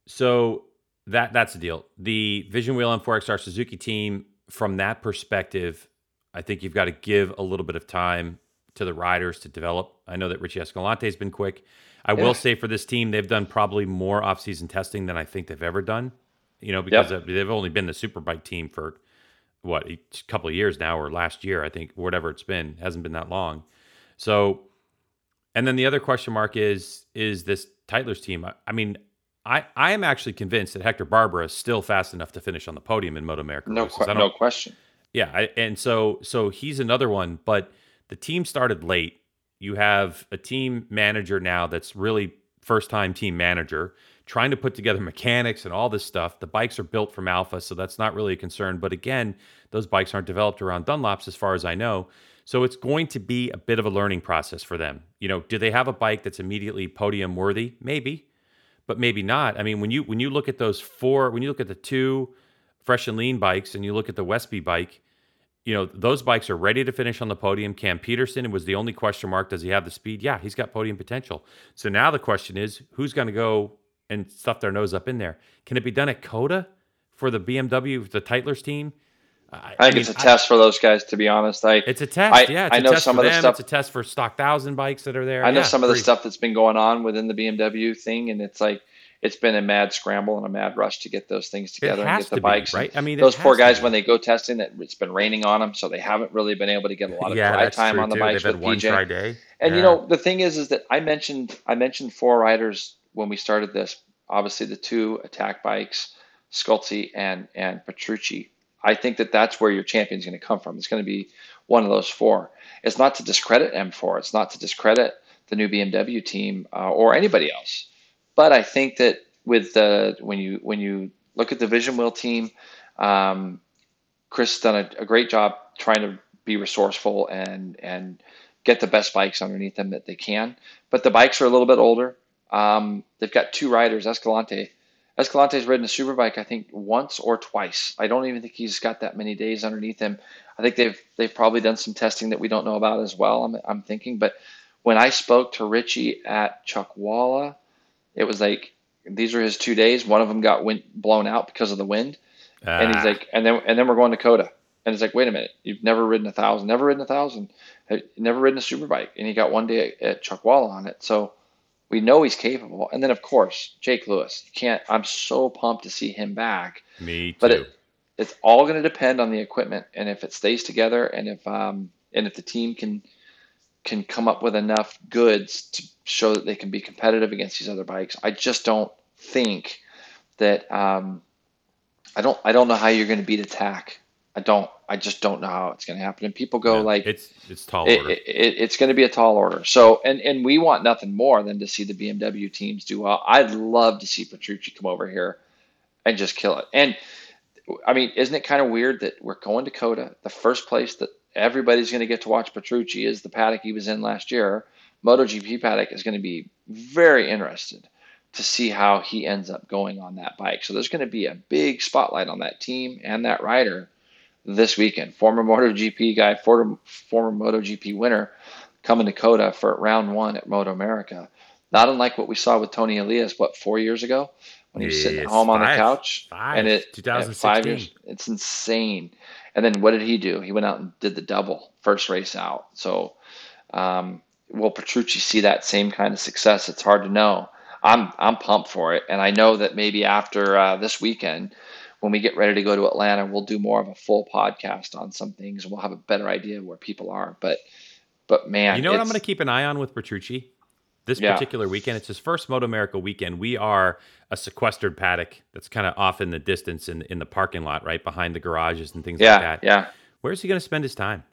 so that that's the deal. The Vision Wheel M4 ECSTAR Suzuki team, from that perspective, I think you've got to give a little bit of time to the riders to develop. I know that Richie Escalante has been quick. I yeah. will say for this team, they've done probably more off-season testing than I think they've ever done. You know, because yep. they've only been the Superbike team for what a couple of years now or last year I think whatever it's been it hasn't been that long. So and then the other question mark is is this Tytler's team. I, I mean I, I am actually convinced that Hector Barbera is still fast enough to finish on the podium in Moto America. No, qu- no question. Yeah, I, and so so he's another one. But the team started late. You have a team manager now that's really first time team manager trying to put together mechanics and all this stuff. The bikes are built from Alpha, so that's not really a concern. But again, those bikes aren't developed around Dunlops as far as I know. So it's going to be a bit of a learning process for them. You know, do they have a bike that's immediately podium worthy? Maybe, but maybe not. I mean, when you when you look at those four, when you look at the two fresh and lean bikes and you look at the Westby bike, you know, those bikes are ready to finish on the podium. Cam Petersen was the only question mark. Does he have the speed? Yeah, he's got podium potential. So now the question is, who's going to go and stuff their nose up in there? Can it be done at COTA for the BMW, the Tytler's team? I, I think mean, it's a test for those guys, to be honest. I it's a test. I, yeah, I know some of the them. stuff. It's a test for stock thousand bikes that are there. I know yeah, some of the stuff that's been going on within the BMW thing, and it's like it's been a mad scramble and a mad rush to get those things together and get the bikes. Be, right? I mean, those poor guys when they go testing, it, it's been raining on them, so they haven't really been able to get a lot of yeah, dry time on the too. bikes They've with one PJ. Try day. And yeah. you know, the thing is, is that I mentioned I mentioned four riders when we started this. Obviously, the two attack bikes, Scholtz and and Petrucci. I think that that's where your champion is going to come from. It's going to be one of those four. It's not to discredit M4. It's not to discredit the new BMW team uh, or anybody else. But I think that with the when you when you look at the Vision Wheel team, um, Chris done a, a, great job trying to be resourceful and and get the best bikes underneath them that they can. But the bikes are a little bit older. Um, they've got two riders, Escalante. Escalante's ridden a superbike, I think, once or twice. I don't even think he's got that many days underneath him. I think they've they've probably done some testing that we don't know about as well. I'm, I'm thinking, but when I spoke to Richie at Chuckwalla, it was like these are his two days. One of them got wind, blown out because of the wind, ah. and he's ah. like, and then and then we're going to COTA, and it's like, wait a minute, you've never ridden a thousand, never ridden a thousand, never ridden a superbike, and he got one day at, at Chuckwalla on it. So we know he's capable. And then of course Jake Lewis. You can't. I'm so pumped to see him back. Me too. But it, it's all going to depend on the equipment and if it stays together and if um and if the team can can come up with enough goods to show that they can be competitive against these other bikes. I just don't think that um, I don't I don't know how you're going to beat attack. I don't. I just don't know how it's going to happen. And people go yeah, like, it's it's tall it, order. It, it, it's going to be a tall order. So and and we want nothing more than to see the BMW teams do well. I'd love to see Petrucci come over here and just kill it. And I mean, isn't it kind of weird that we're going to COTA, the first place that everybody's going to get to watch Petrucci is the paddock he was in last year. MotoGP paddock is going to be very interested to see how he ends up going on that bike. So there's going to be a big spotlight on that team and that rider this weekend. Former MotoGP guy, former, former MotoGP winner, coming to COTA for round one at Moto America. Not unlike what we saw with Toni Elias, what four years ago when he was sitting at home five, on the couch, five, and it 2016. five years. It's insane. And then what did he do? He went out and did the double first race out. So um, will Petrucci see that same kind of success? It's hard to know. I'm I'm pumped for it, and I know that maybe after uh, this weekend, when we get ready to go to Atlanta, we'll do more of a full podcast on some things, and we'll have a better idea where people are. But but man, you know what I'm going to keep an eye on with Petrucci this yeah. particular weekend. It's his first Moto America weekend. We are a sequestered paddock that's kind of off in the distance in in the parking lot, right behind the garages and things yeah, like that. Yeah. Where's he going to spend his time?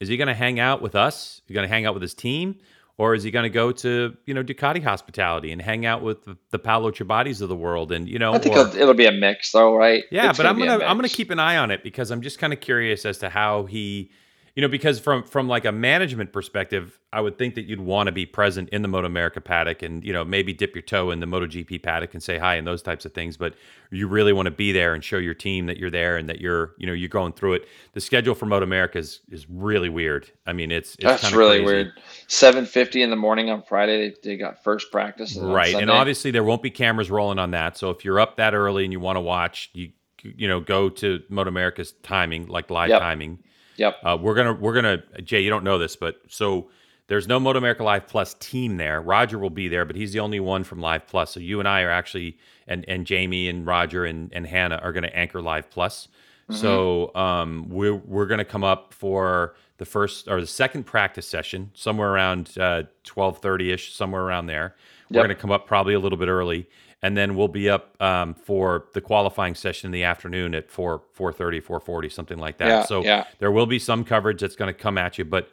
Is he going to hang out with us? Is he going to hang out with his team? Or is he going to go to you know Ducati hospitality and hang out with the, the Paolo Ciabattis of the world and you know? I think or, it'll, it'll, be a mix, though, right? Yeah, it's but gonna I'm gonna I'm gonna keep an eye on it because I'm just kind of curious as to how he you know, because from from like a management perspective, I would think that you'd want to be present in the Moto America paddock and you know maybe dip your toe in the moto gp paddock and say hi and those types of things. But you really want to be there and show your team that you're there and that you're you know you're going through it. The schedule for Moto America is is really weird. I mean, it's, it's that's really crazy. weird. Seven fifty in the morning on Friday, they, they got first practice. right, and obviously there won't be cameras rolling on that. So if you're up that early and you want to watch, you you know go to Moto America's timing, like live yep. timing Yep. Uh, we're gonna we're gonna Jay. You don't know this, but so there's no Moto America Live Plus team there. Roger will be there, but he's the only one from Live Plus. So you and I are actually and and Jamie and Roger and and Hannah are going to anchor Live Plus. Mm-hmm. So um, we're we're going to come up for the first or the second practice session somewhere around uh, twelve thirty ish, somewhere around there. We're yep. going to come up probably a little bit early, and then we'll be up um, for the qualifying session in the afternoon at 4 4.30 4.40 something like that. Yeah, so yeah. there will be some coverage that's going to come at you but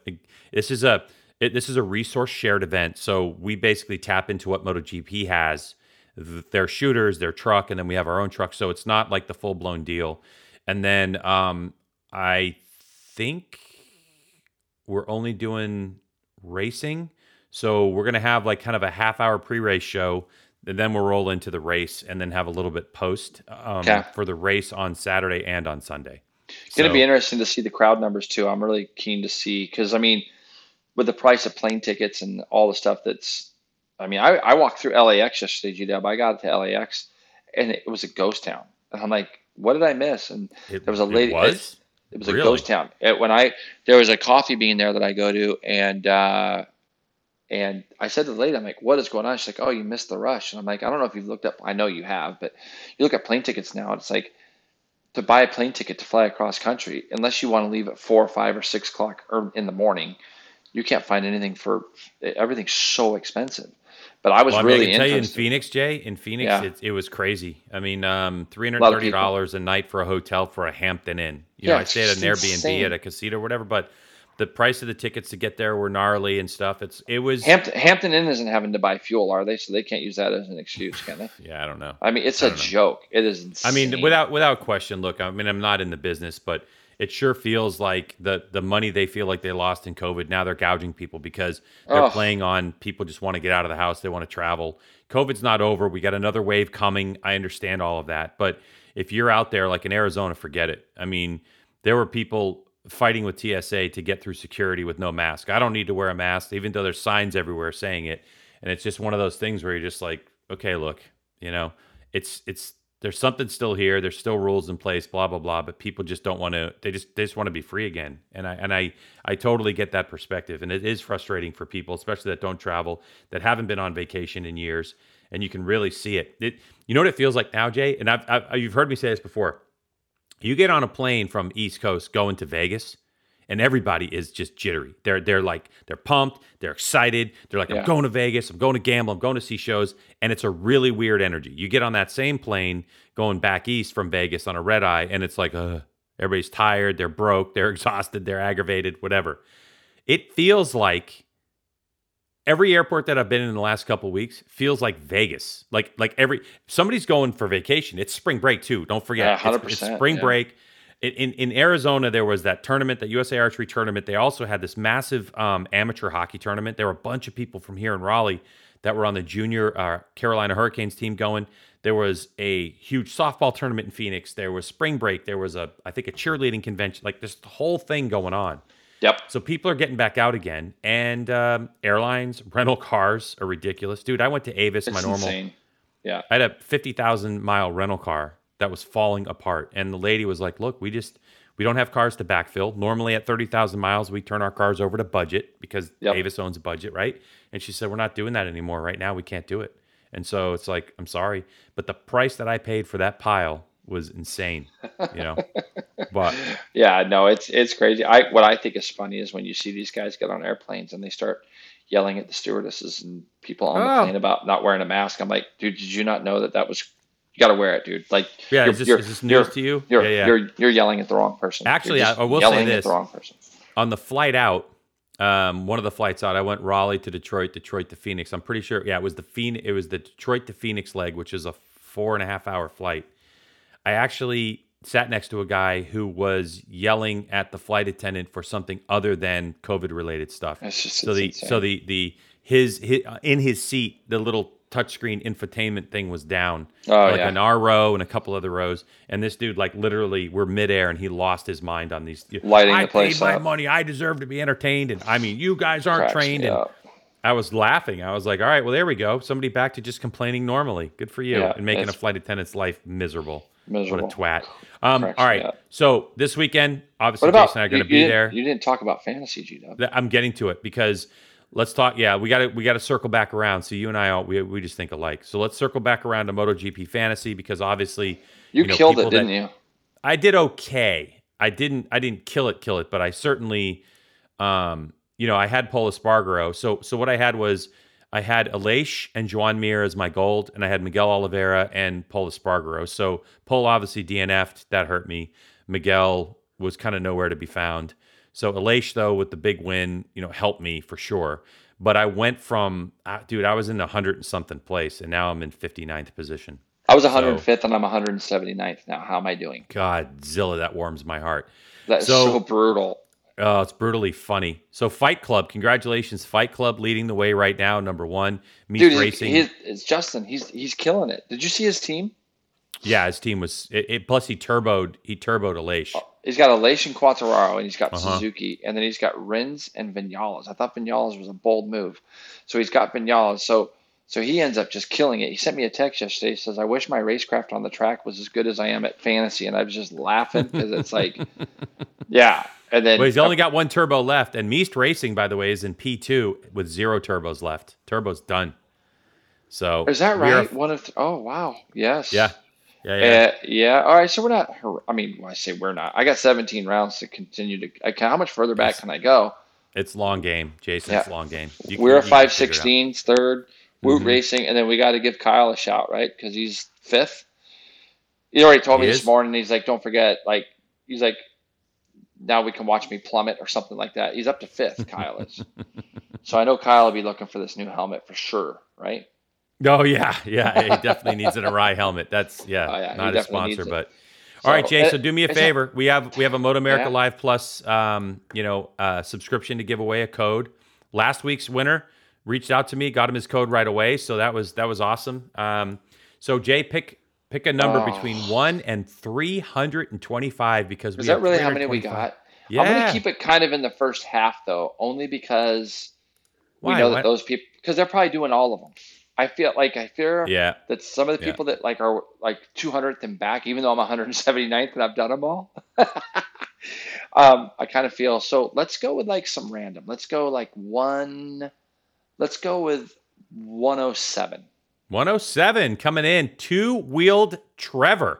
this is a it, this is a resource shared event. So we basically tap into what MotoGP has their shooters their truck and then we have our own truck. So it's not like the full-blown deal. And then um, i think we're only doing racing. So we're going to have like kind of a half hour pre-race show and then we'll roll into the race and then have a little bit post um, okay. for the race on Saturday and on Sunday. It's so, going to be interesting to see the crowd numbers too. I'm really keen to see because I mean, with the price of plane tickets and all the stuff that's, I mean, I, I walked through LAX yesterday, GW. I got to LAX and it was a ghost town, and I'm like, what did I miss? And it, there was a lady. Was? It was a ghost town. It, when I there was a coffee bean there that I go to, and uh, and I said to the lady, I'm like, "What is going on?" She's like, "Oh, you missed the rush." And I'm like, "I don't know if you've looked up. I know you have, but you look at plane tickets now. It's like to buy a plane ticket to fly across country, unless you want to leave at four or five or six o'clock or in the morning, you can't find anything for everything's so expensive. But I was Well, I mean, really I can tell you in. Phoenix, Jay, in Phoenix, Yeah. it, it was crazy. I mean, um, three hundred thirty dollars a night for a hotel for a Hampton Inn. You know, Yeah, I stayed at an Airbnb insane. at a casino or whatever, but the price of the tickets to get there were gnarly and stuff. It's it was Hampton, Hampton Inn isn't having to buy fuel, are they? So they can't use that as an excuse, can they? *laughs* yeah, I don't know. I mean, it's I a know. joke. It is insane. I mean, without without question. Look, I mean, I'm not in the business, but it sure feels like the the money they feel like they lost in COVID. Now they're gouging people because they're playing on people just want to get out of the house. They want to travel. COVID's not over. We got another wave coming. I understand all of that, but if you're out there like in Arizona, forget it. I mean, there were people fighting with TSA to get through security with no mask. I don't need to wear a mask, even though there's signs everywhere saying it. And it's just one of those things where you're just like, okay, look, you know, it's it's there's something still here. There's still rules in place, blah blah blah. But people just don't want to. They just they just want to be free again. And I and I I totally get that perspective. And it is frustrating for people, especially that don't travel, that haven't been on vacation in years, and you can really see it. It you know what it feels like now, Jay. And I've, I've you've heard me say this before. You get on a plane from East Coast going to Vegas, and everybody is just jittery. They're they're like they're pumped, they're excited. They're like, Yeah. I'm going to Vegas, I'm going to gamble, I'm going to see shows, and it's a really weird energy. You get on that same plane going back east from Vegas on a red eye, and it's like, uh, everybody's tired, they're broke, they're *laughs* exhausted, they're aggravated, whatever. It feels like every airport that I've been in, the last couple of weeks feels like Vegas. Like like every somebody's going for vacation. It's spring break too. Don't forget. Yeah, It's- It's, 100%, spring yeah. break. In, in in Arizona, there was that tournament, that USA Archery tournament. They also had this massive um, amateur hockey tournament. There were a bunch of people from here in Raleigh that were on the junior uh, Carolina Hurricanes team going. There was a huge softball tournament in Phoenix. There was spring break. There was a I think a cheerleading convention. Like this whole thing going on. Yep. So people are getting back out again, and um, airlines, *laughs* rental cars are ridiculous, dude. I went to Avis, It's my normal. insane. Yeah. I had a fifty thousand mile rental car that was falling apart, and the lady was like, "Look, we just we don't have cars to backfill. Normally, at thirty thousand miles, we turn our cars over to budget because Yep. Avis owns budget, right?" And she said, "We're not doing that anymore. Right now, we can't do it." And so it's like, I'm sorry, but the price that I paid for that pile was insane, you know. *laughs* but Yeah, no, it's it's crazy. I what I think is funny is when you see these guys get on airplanes and they start yelling at the stewardesses and people on Oh. the plane about not wearing a mask. I'm like, dude, did you not know that that was you got to wear it, dude? Like, yeah, you're, is this, you're, is this news to you? You're, yeah, yeah. you're you're yelling at the wrong person. Actually, I- I will say this. the wrong person. on the flight out, um, one of the flights out, I went Raleigh to Detroit, Detroit to Phoenix. I'm pretty sure, yeah, it was the Phoenix, it was the Detroit to Phoenix leg, which is a four and a half hour flight. I actually sat next to a guy who was yelling at the flight attendant for something other than COVID related stuff. Just so the insane. so the the his, his uh, in his seat, the little touchscreen infotainment thing was down, Oh, like yeah. in our row and a couple other rows. And this dude, like literally, we're midair, and he lost his mind on these. Lighting I the place paid my up. money. I deserve to be entertained, and I mean, you guys aren't Cracks trained. And up. I was laughing. I was like, all right, well, there we go. Somebody back to just complaining normally. Good for you, Yeah, and making a flight attendant's life miserable. Miserable. What a twat. Um, all right. up. So this weekend, obviously, about Jason and I are going you- to be there. You didn't talk about fantasy, g-dub i'm getting to it because let's talk. Yeah, we got to we got to circle back around. So you and I, all, we we just think alike. So let's circle back around to MotoGP fantasy because obviously You, know, killed it, didn't that- you? I did okay. I didn't I didn't kill it, kill it, but I certainly, um, you know, I had Pol Espargaro. So so what I had was I had Aleix and Joan Mir as my gold, and I had Miguel Oliveira and Pol Espargaro. So Pol obviously DNF'd. That hurt me. Miguel was kind of nowhere to be found. So Aleix though with the big win, you know, helped me for sure. But I went from, uh, dude, I was in the hundred and something place, and now I'm in 59th position. I was 105th and I'm 179th now. How am I doing? God, Zilla, that warms my heart. That's So- so, brutal. Oh, it's brutally funny. So, Fight Club, congratulations, Fight Club leading the way right now, number one. Meat Dude, he- Racing, it's Justin. He's he's killing it. Did you see his team? yeah, his team was. It, it- plus, he turboed. He turboed Aleix. He's got Aleix and Quartararo, and he's got Uh-huh. Suzuki, and then he's got Rins and Vinales. I thought Vinales was a bold move, so he's got Vinales. So so he ends up just killing it. He sent me a text yesterday. He says, "I wish my racecraft on the track was as good as I am at fantasy," and I was just laughing because it's like, *laughs* Yeah, and then Well, he's only got one turbo left, and Meast Racing, by the way, is in P two with zero turbos left. Turbo's done. So is that we are- right? One of th- oh wow, yes. yeah, yeah, yeah. Uh, yeah. All right. So we're not. I mean, when I say we're not, I got 17 rounds to continue to. I can, how much further back can I go? it's long game, Jason. It's long game. You We're can five figure it out. sixteens, third. Woot Mhm. Racing, and then we got to give Kyle a shout, right? Because he's fifth. He already told me He this morning. He's like, "Don't forget." Like, he's like, "Now we can watch me plummet" or something like that. He's up to fifth. *laughs* Kyle is. so I know Kyle will be looking for this new helmet for sure, right? Oh yeah, yeah. He definitely needs an Arai helmet. That's yeah, Oh, yeah, not a sponsor, but all right, Jay. uh, So do me a favor. We have we have a Moto America Yeah. Live Plus, um, you know, uh, subscription to give away a code. Last week's winner reached out to me, got him his code right away. So that was that was awesome. Um, so Jay, pick pick a number Oh. between one and three hundred and twenty five because we Is have that really how many we got? Yeah. I'm gonna keep it kind of in the first half though, only because we Why? know Why- that those people because they're probably doing all of them. I feel like I fear Yeah. that some of the Yeah. people that like are like 200th and back, even though I'm 179th and I've done them all, *laughs* um, I kind of feel so. Let's go with like some random. Let's go like one. Let's go with 107. 107 coming in, two wheeled Trevor.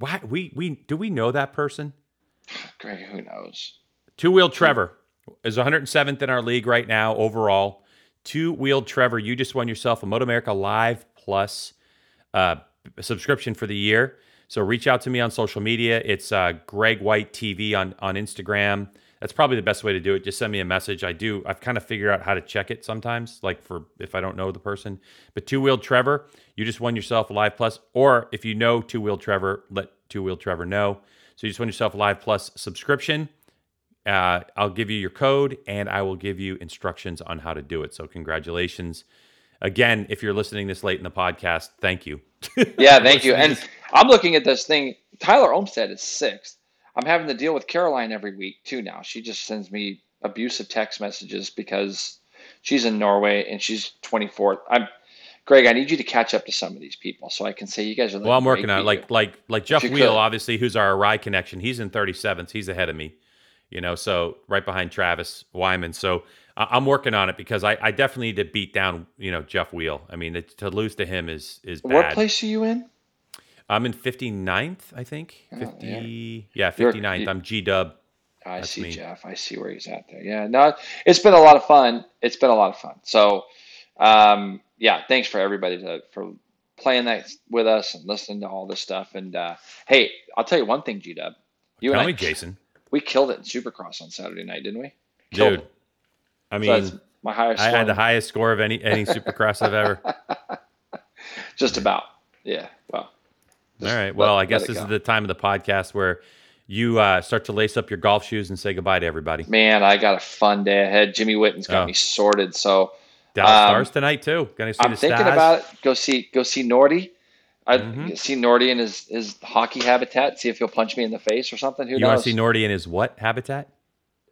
Why we we do we know that person? Greg, who knows? Two wheeled Trevor is 107th in our league right now overall. Two wheeled Trevor, you just won yourself a Moto America Live Plus uh, subscription for the year. So reach out to me on social media. It's uh, Greg White TV on on Instagram. That's probably the best way to do it. Just send me a message. I do. I've kind of figured out how to check it sometimes, like for if I don't know the person. But two wheeled Trevor, you just won yourself a Live Plus. Or if you know two wheeled Trevor, let two wheeled Trevor know. So you just won yourself a Live Plus subscription. Uh, I'll give you your code and I will give you instructions on how to do it. So, congratulations. Again, if you're listening this late in the podcast, thank you. Yeah, thank *laughs* you. And I'm looking at this thing. Tyler Olmstead is sixth. I'm having to deal with Caroline every week too now. She just sends me abusive text messages because she's in Norway and she's 24th. I'm Greg. I need you to catch up to some of these people so I can say you guys are. well, I'm working on it. Like, like, like Jeff Wheel, could. obviously, who's our ride connection. He's in 37th. He's ahead of me, you know, so right behind Travis Wyman. So I- I'm working on it because I, I definitely need to beat down, you know, Jeff Wheel. I mean, it, to lose to him is is bad. What place are you in? I'm in 59th, I think. Oh, 50, yeah, You're- 59th. you- I'm G Dub. I That's see me. Jeff. I see where he's at there. Yeah, no, it's been a lot of fun. It's been a lot of fun. So, um, yeah, thanks for everybody to, for playing that with us and listening to all this stuff. And uh, hey, I'll tell you one thing, G Dub. You Tell and me, I, *laughs* Jason. we killed it in Supercross on Saturday night, didn't we? Killed Dude, it. I mean, that's my highest. I had the highest score of any any *laughs* Supercross I've ever. Just about. Yeah. Well. All right. let- Well, I guess this go. is the time of the podcast where you uh, start to lace up your golf shoes and say goodbye to everybody. Man, I got a fun day ahead. Jimmy Witten's got Oh. me sorted. So Dallas Um, Stars tonight too. Gonna see I'm thinking Stars. about it. Go see go see Nordy. I Mhm. see Nordy in his, his hockey habitat. See if he'll punch me in the face or something. Who You want to see Nordy in his what habitat?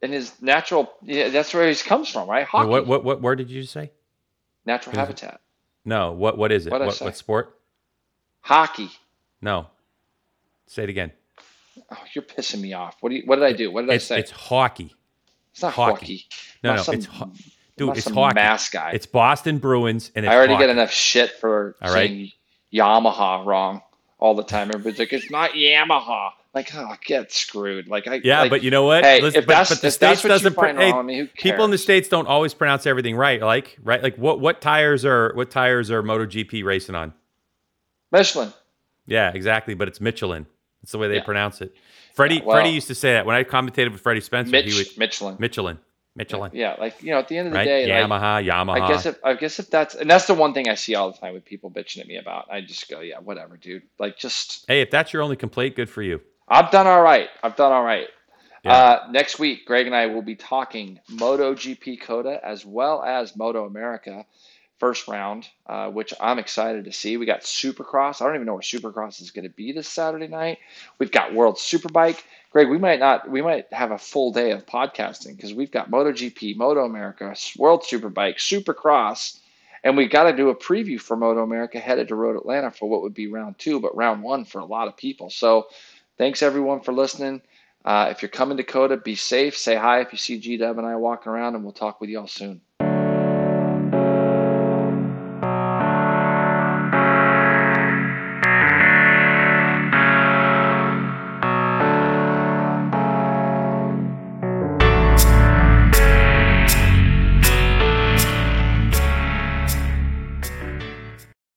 in his natural, yeah, that's where he comes from, right? Hockey, What what what word did you say? natural What it? habitat, No. What what is it? What'd what what sport? hockey. No. Say it again. Oh, you're pissing me off. What do you, What did I do? What did It's I say? it's hockey. It's not hockey. hockey. No, I'm no, some- it's ho- dude. not It's some hockey. Mass guy. It's Boston Bruins and it's I already hockey. get enough shit for All right. saying Yamaha wrong all the time. Everybody's like, it's not Yamaha. Like, oh, get screwed. Like, I Yeah, like, but you know what? Hey, Listen, if but, that's but the if states doesn't. pr- hey, wrong with me, who people in the states don't always pronounce everything right. Like right, like what what tires are what tires are MotoGP racing on? Michelin. Yeah, exactly. But it's Michelin. That's the way they Yeah. pronounce it. Freddie Yeah, well- Freddie used to say that when I commentated with Freddie Spencer. Mitch, he would Michelin. Michelin, Michelin, Yeah, like you know, at the end of the right? day, like, Yamaha, Yamaha. I guess if I guess if that's and that's the one thing I see all the time with people bitching at me about. I just go, yeah, whatever, dude. Like, just hey, if that's your only complaint, good for you. I've done all right. I've done all right. Yeah. Uh, next week, Greg and I will be talking MotoGP COTA as well as Moto America first round, uh, which I'm excited to see. We got Supercross. I don't even know where Supercross is going to be this Saturday night. We've got World Superbike. Greg, we might not. We might have a full day of podcasting because we've got MotoGP, Moto America, World Superbike, Supercross. And we got to do a preview for Moto America headed to Road Atlanta for what would be round two, but round one for a lot of people. So thanks everyone for listening. Uh, if you're coming to Dakota, be safe. Say hi if you see G Dub and I walking around, and we'll talk with y'all soon.